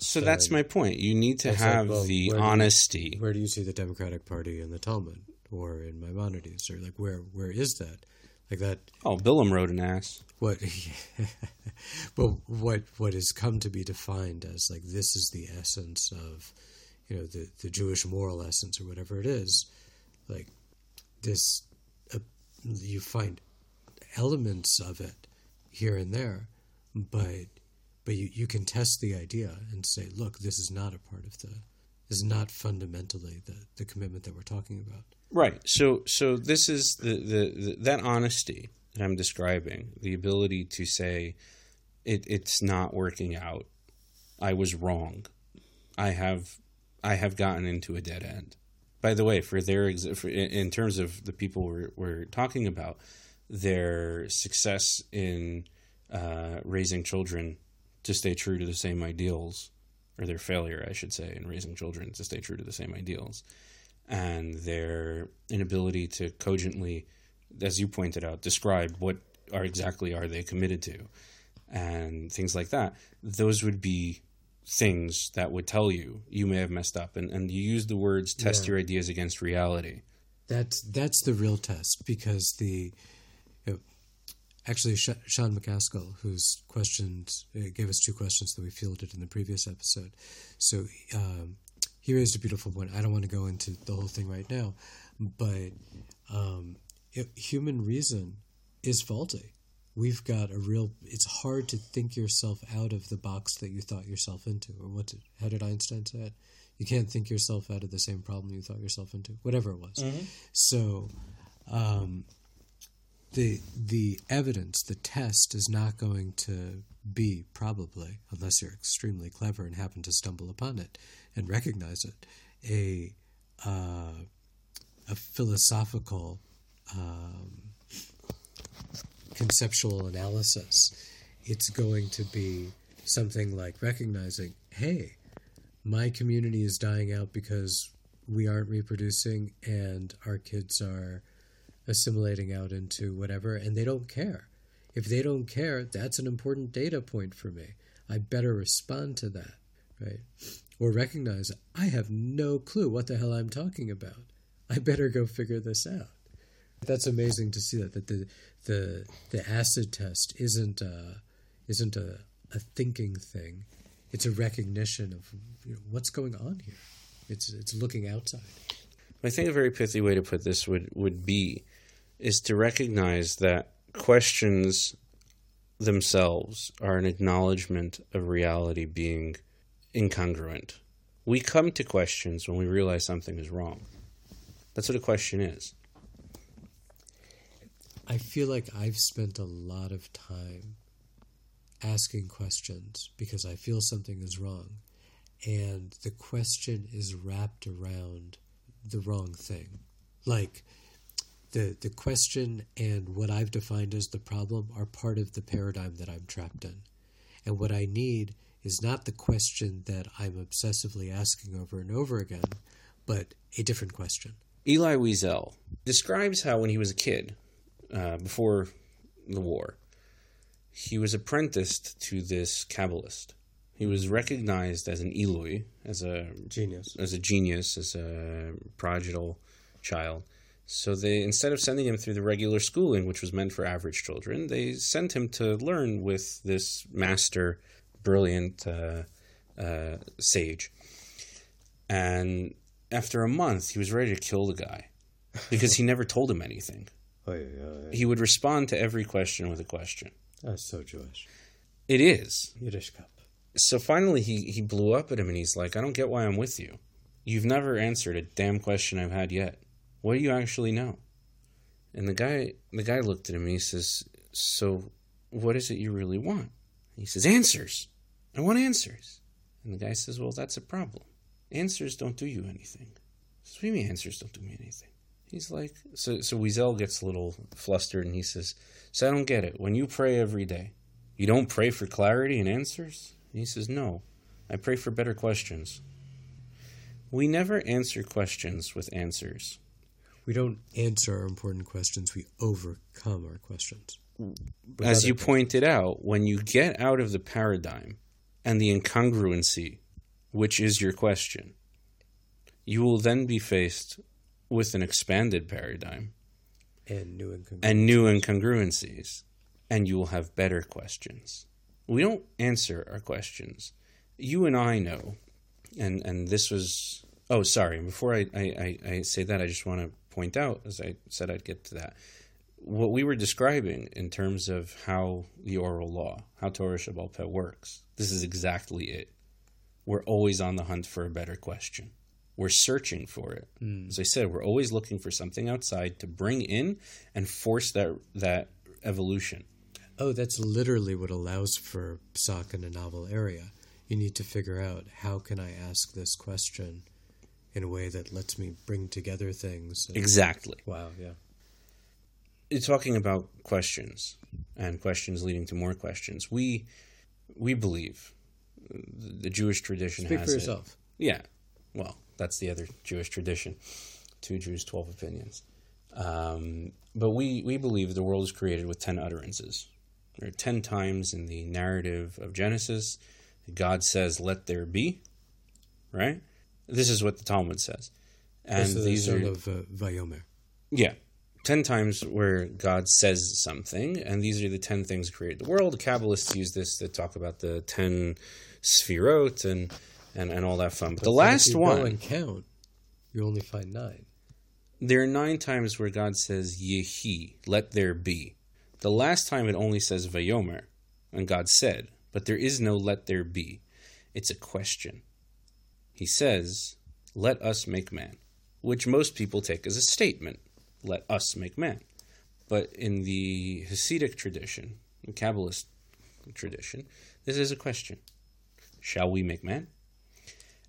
So, that's my point. You need to have like, well, the where honesty. Do you, where do you see the Democratic Party in the Talmud? or in Maimonides or like where where is that like that oh Bilam wrote an ass what but what what has come to be defined as like this is the essence of you know the the Jewish moral essence or whatever it is like this uh, you find elements of it here and there, but but you, you can test the idea and say, look, this is not a part of the this is not fundamentally the, the commitment that we're talking about. Right. So so this is the, the, the that honesty that I'm describing, the ability to say it, it's not working out. I was wrong. I have I have gotten into a dead end. By the way, for their for, in terms of the people we're, we're talking about, their success in uh, raising children to stay true to the same ideals, or their failure, I should say, in raising children to stay true to the same ideals, and their inability to cogently, as you pointed out, describe what are exactly are they committed to, and things like that. Those would be things that would tell you you may have messed up, and and you use the words test Yeah. your ideas against reality. That's that's the real test because the actually Sh- Sean McCaskill, who's questioned, uh, gave us two questions that we fielded in the previous episode. So um, he raised a beautiful point. I don't want to go into the whole thing right now, but um, it, human reason is faulty. We've got a real. It's hard to think yourself out of the box that you thought yourself into, or what? Did, how did Einstein say it? You can't think yourself out of the same problem you thought yourself into, whatever it was. So, um, the the evidence, the test, is not going to be probably, unless you're extremely clever and happen to stumble upon it and recognize it, a uh, a philosophical um, conceptual analysis. It's going to be something like recognizing, hey, my community is dying out because we aren't reproducing and our kids are assimilating out into whatever and they don't care. If they don't care, that's an important data point for me. I better respond to that, right? Or recognize I have no clue what the hell I'm talking about. I better go figure this out. That's amazing to see that that the the the acid test isn't a, isn't a, a thinking thing. It's a recognition of you know, what's going on here. It's it's looking outside. I think a very pithy way to put this would, would be is to recognize that questions themselves are an acknowledgement of reality being incongruent. We come to questions when we realize something is wrong. That's what a question is. I feel like I've spent a lot of time asking questions because I feel something is wrong, and the question is wrapped around the wrong thing. Like the the question and what I've defined as the problem are part of the paradigm that I'm trapped in. And what I need is not the question that I'm obsessively asking over and over again, but a different question. Elie Wiesel describes how when he was a kid, uh, before the war, he was apprenticed to this Kabbalist. He was recognized as an Illui, as a Genius. as a genius, as a prodigal child. So they instead of sending him through the regular schooling, which was meant for average children, they sent him to learn with this master, brilliant uh, uh, sage. And after a month, he was ready to kill the guy because he never told him anything. Oh yeah, yeah, He would respond to every question with a question. That's so Jewish. It is. Yiddish kop. So finally, he, he blew up at him and he's like, I don't get why I'm with you. You've never answered a damn question I've had yet. What do you actually know? And the guy the guy looked at him and he says, So what is it you really want? He says, Answers. I want answers. And the guy says, Well, that's a problem. Answers don't do you anything. Mean answers don't do me anything? He's like, so so Wiesel gets a little flustered and he says, So I don't get it. When you pray every day, you don't pray for clarity and answers? And he says, No, I pray for better questions. We never answer questions with answers. We don't answer our important questions, we overcome our questions. As you pointed out, when you get out of the paradigm and the incongruency, which is your question, you will then be faced with an expanded paradigm And new incongruencies. and new incongruencies, and you will have better questions. We don't answer our questions. You and I know, and and this was oh sorry. Before I I, I, I say that, I just want to point out, as I said, I'd get to that. what we were describing in terms of how the oral law, how Torah Shebe'al Peh works, this is exactly it. We're always on the hunt for a better question. We're searching for it. Hmm. As I said, we're always looking for something outside to bring in and force that that evolution. Oh, that's literally what allows for psak in a novel area. You need to figure out how can I ask this question in a way that lets me bring together things. and- Exactly. Wow, yeah. It's talking about questions and questions leading to more questions. We we believe the Jewish tradition Speak has for it. Yeah. Well, that's the other Jewish tradition. Two Jews, 12 opinions. Um, but we, we believe the world is created with 10 utterances. There are 10 times in the narrative of Genesis God says, let there be, right? This is what the Talmud says. And these the are, of uh, Vayomer. yeah, 10 times where God says something, and these are the 10 things that create the world. Kabbalists use this to talk about the 10 sphirot and, and, and all that fun. But the But if last you one. And count. You only find nine. There are nine times where God says Yehi, let there be. The last time it only says Vayomer, and God said, but there is no let there be. It's a question. He says, let us make man, which most people take as a statement. Let us make man. But in the Hasidic tradition, the Kabbalist tradition, this is a question. Shall we make man?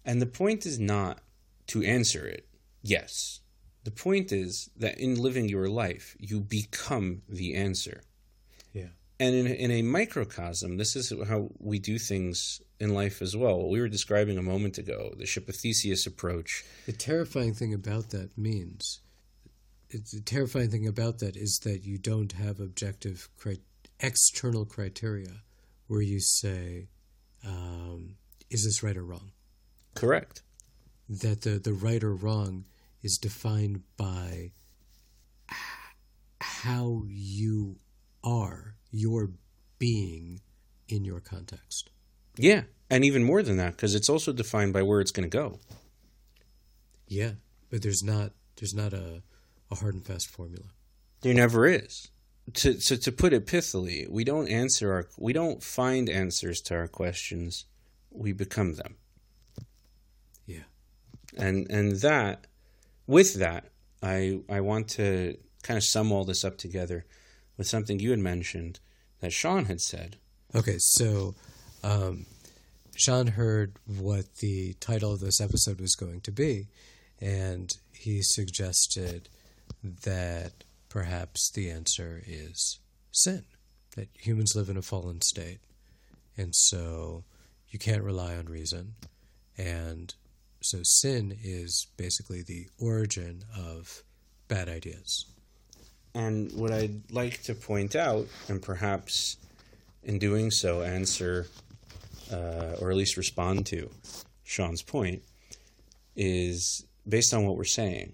And the point is not to answer it, yes. The point is that in living your life, you become the answer. Yeah. And in, in a microcosm, this is how we do things in life as well. We were describing a moment ago, the ship of Theseus approach. The terrifying thing about that means, it's, the terrifying thing about that is that you don't have objective, cri- external criteria where you say, um, is this right or wrong? Correct. That the, the right or wrong is defined by how you are, your being in your context. Yeah. And even more than that, because it's also defined by where it's going to go. Yeah, but there's not there's not a, a hard and fast formula. There never is. To, so to put it pithily, we don't answer our we don't find answers to our questions. We become them. Yeah. and and that with that i i want to kind of sum all this up together with something you had mentioned that sean had said Okay, so um, Sean heard what the title of this episode was going to be, and he suggested that perhaps the answer is sin, that humans live in a fallen state, and so you can't rely on reason, and so sin is basically the origin of bad ideas. And what i'd like to point out and perhaps in doing so answer uh, or at least respond to sean's point is based on what we're saying.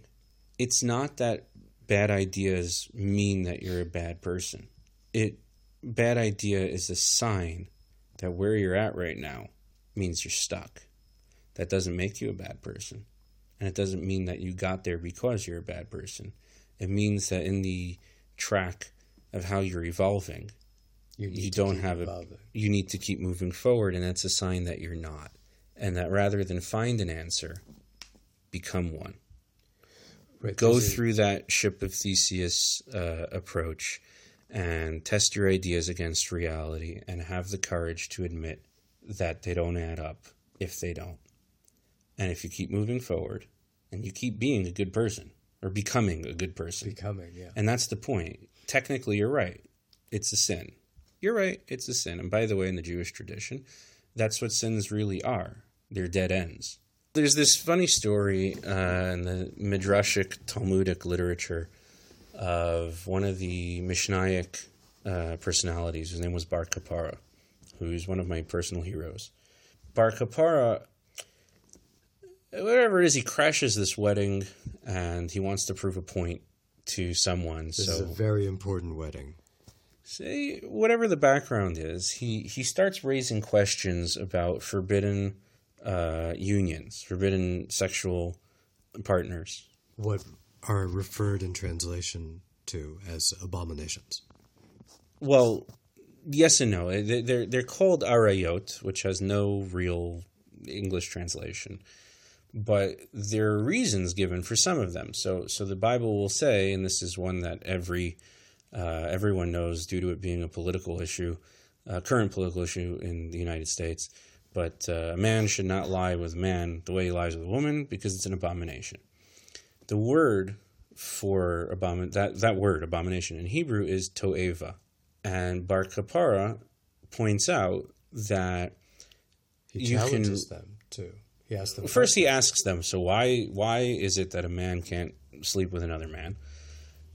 It's not that bad ideas mean that you're a bad person. It bad idea is a sign that where you're at right now means you're stuck. That doesn't make you a bad person. And it doesn't mean that you got there because you're a bad person it means that in the track of how you're evolving you to don't have it evolving. you need to keep moving forward and that's a sign that you're not and that rather than find an answer become one Right, go a- through that ship of theseus uh, approach and test your ideas against reality and have the courage to admit that they don't add up if they don't and if you keep moving forward and you keep being a good person or becoming a good person becoming, yeah. and that's the point. Technically, you're right. It's a sin. You're right. It's a sin. And by the way, in the Jewish tradition, that's what sins really are. They're dead ends. There's this funny story uh, in the Midrashic Talmudic literature of one of the Mishnaic uh, personalities. His name was Bar Kapara, who's one of my personal heroes. Bar Kapara, whatever it is, he crashes this wedding and he wants to prove a point to someone. This so is a very important wedding. say whatever the background is, he he starts raising questions about forbidden uh, unions, forbidden sexual partners. What are referred in translation to as abominations. Well, yes and no. They- They're they're called arayot, which has no real English translation, but there are reasons given for some of them. So so the Bible will say, and this is one that every uh, everyone knows due to it being a political issue, uh, current political issue in the United States. But uh, a man should not lie with a man the way he lies with a woman because it's an abomination. The word for abomin that that word abomination in Hebrew is toeva, and Bar Kapara points out that He You can- challenges them too. He asks them first he asks them, so why why is it that a man can't sleep with another man?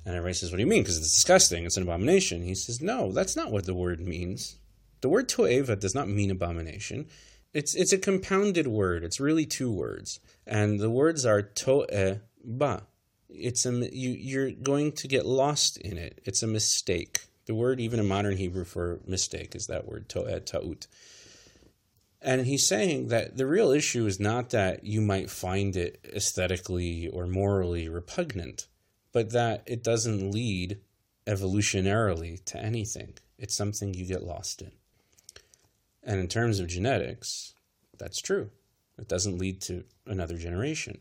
And everybody says, what do you mean? Because it's disgusting. It's an abomination. He says, no, that's not what the word means. The word toeva does not mean abomination. It's it's a compounded word. It's really two words, and the words are toe ba. It's a you you're going to get lost in it. It's a mistake. The word, even in modern Hebrew for mistake, is that word to'eh ta'ut. And he's saying that the real issue is not that you might find it aesthetically or morally repugnant, but that it doesn't lead evolutionarily to anything. It's something you get lost in. And in terms of genetics, that's true. It doesn't lead to another generation.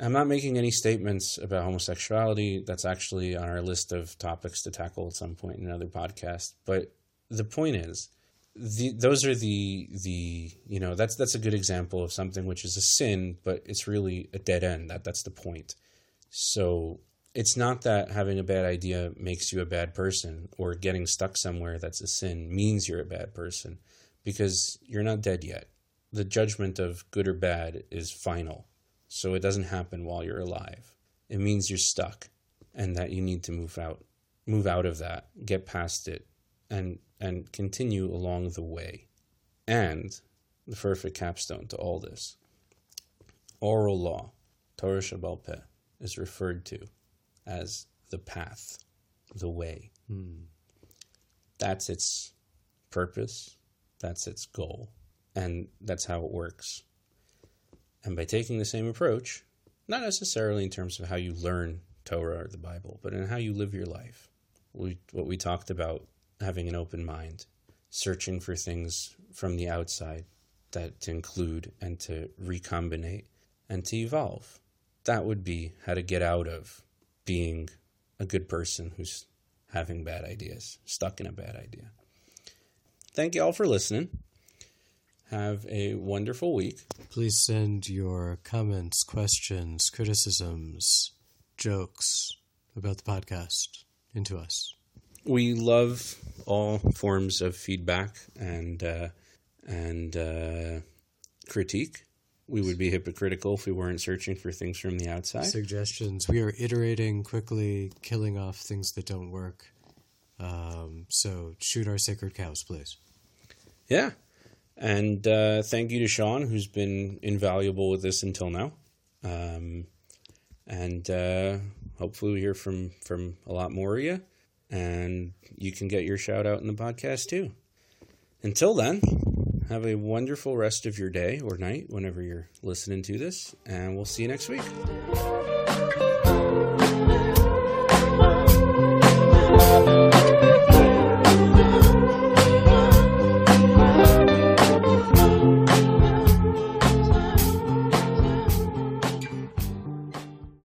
I'm not making any statements about homosexuality. That's actually on our list of topics to tackle at some point in another podcast. But the point is, the, those are the the you know that's that's a good example of something which is a sin, but it's really a dead end. That that's the point. So it's not that having a bad idea makes you a bad person, or getting stuck somewhere that's a sin means you're a bad person, because you're not dead yet. The judgment of good or bad is final, so it doesn't happen while you're alive. It means you're stuck, and that you need to move out, move out of that, get past it, and and continue along the way. And the perfect capstone to all this, oral law, Torah Shebe'al Peh, is referred to as the path, the way. Hmm. That's its purpose, that's its goal, and that's how it works. And by taking the same approach, not necessarily in terms of how you learn Torah or the Bible, but in how you live your life. We, what we talked about, having an open mind, searching for things from the outside that to include and to recombinate and to evolve. That would be how to get out of being a good person who's having bad ideas, stuck in a bad idea. Thank you all for listening. Have a wonderful week. Please send your comments, questions, criticisms, jokes about the podcast into us. We love all forms of feedback and uh, and uh, critique. We would be hypocritical if we weren't searching for things from the outside. Suggestions. We are iterating quickly, killing off things that don't work. Um, so shoot our sacred cows, please. Yeah. And uh, thank you to Sean, who's been invaluable with this until now. Um, and uh, hopefully we hear from, from a lot more of you. And you can get your shout out in the podcast too. Until then, have a wonderful rest of your day or night whenever you're listening to this. And we'll see you next week.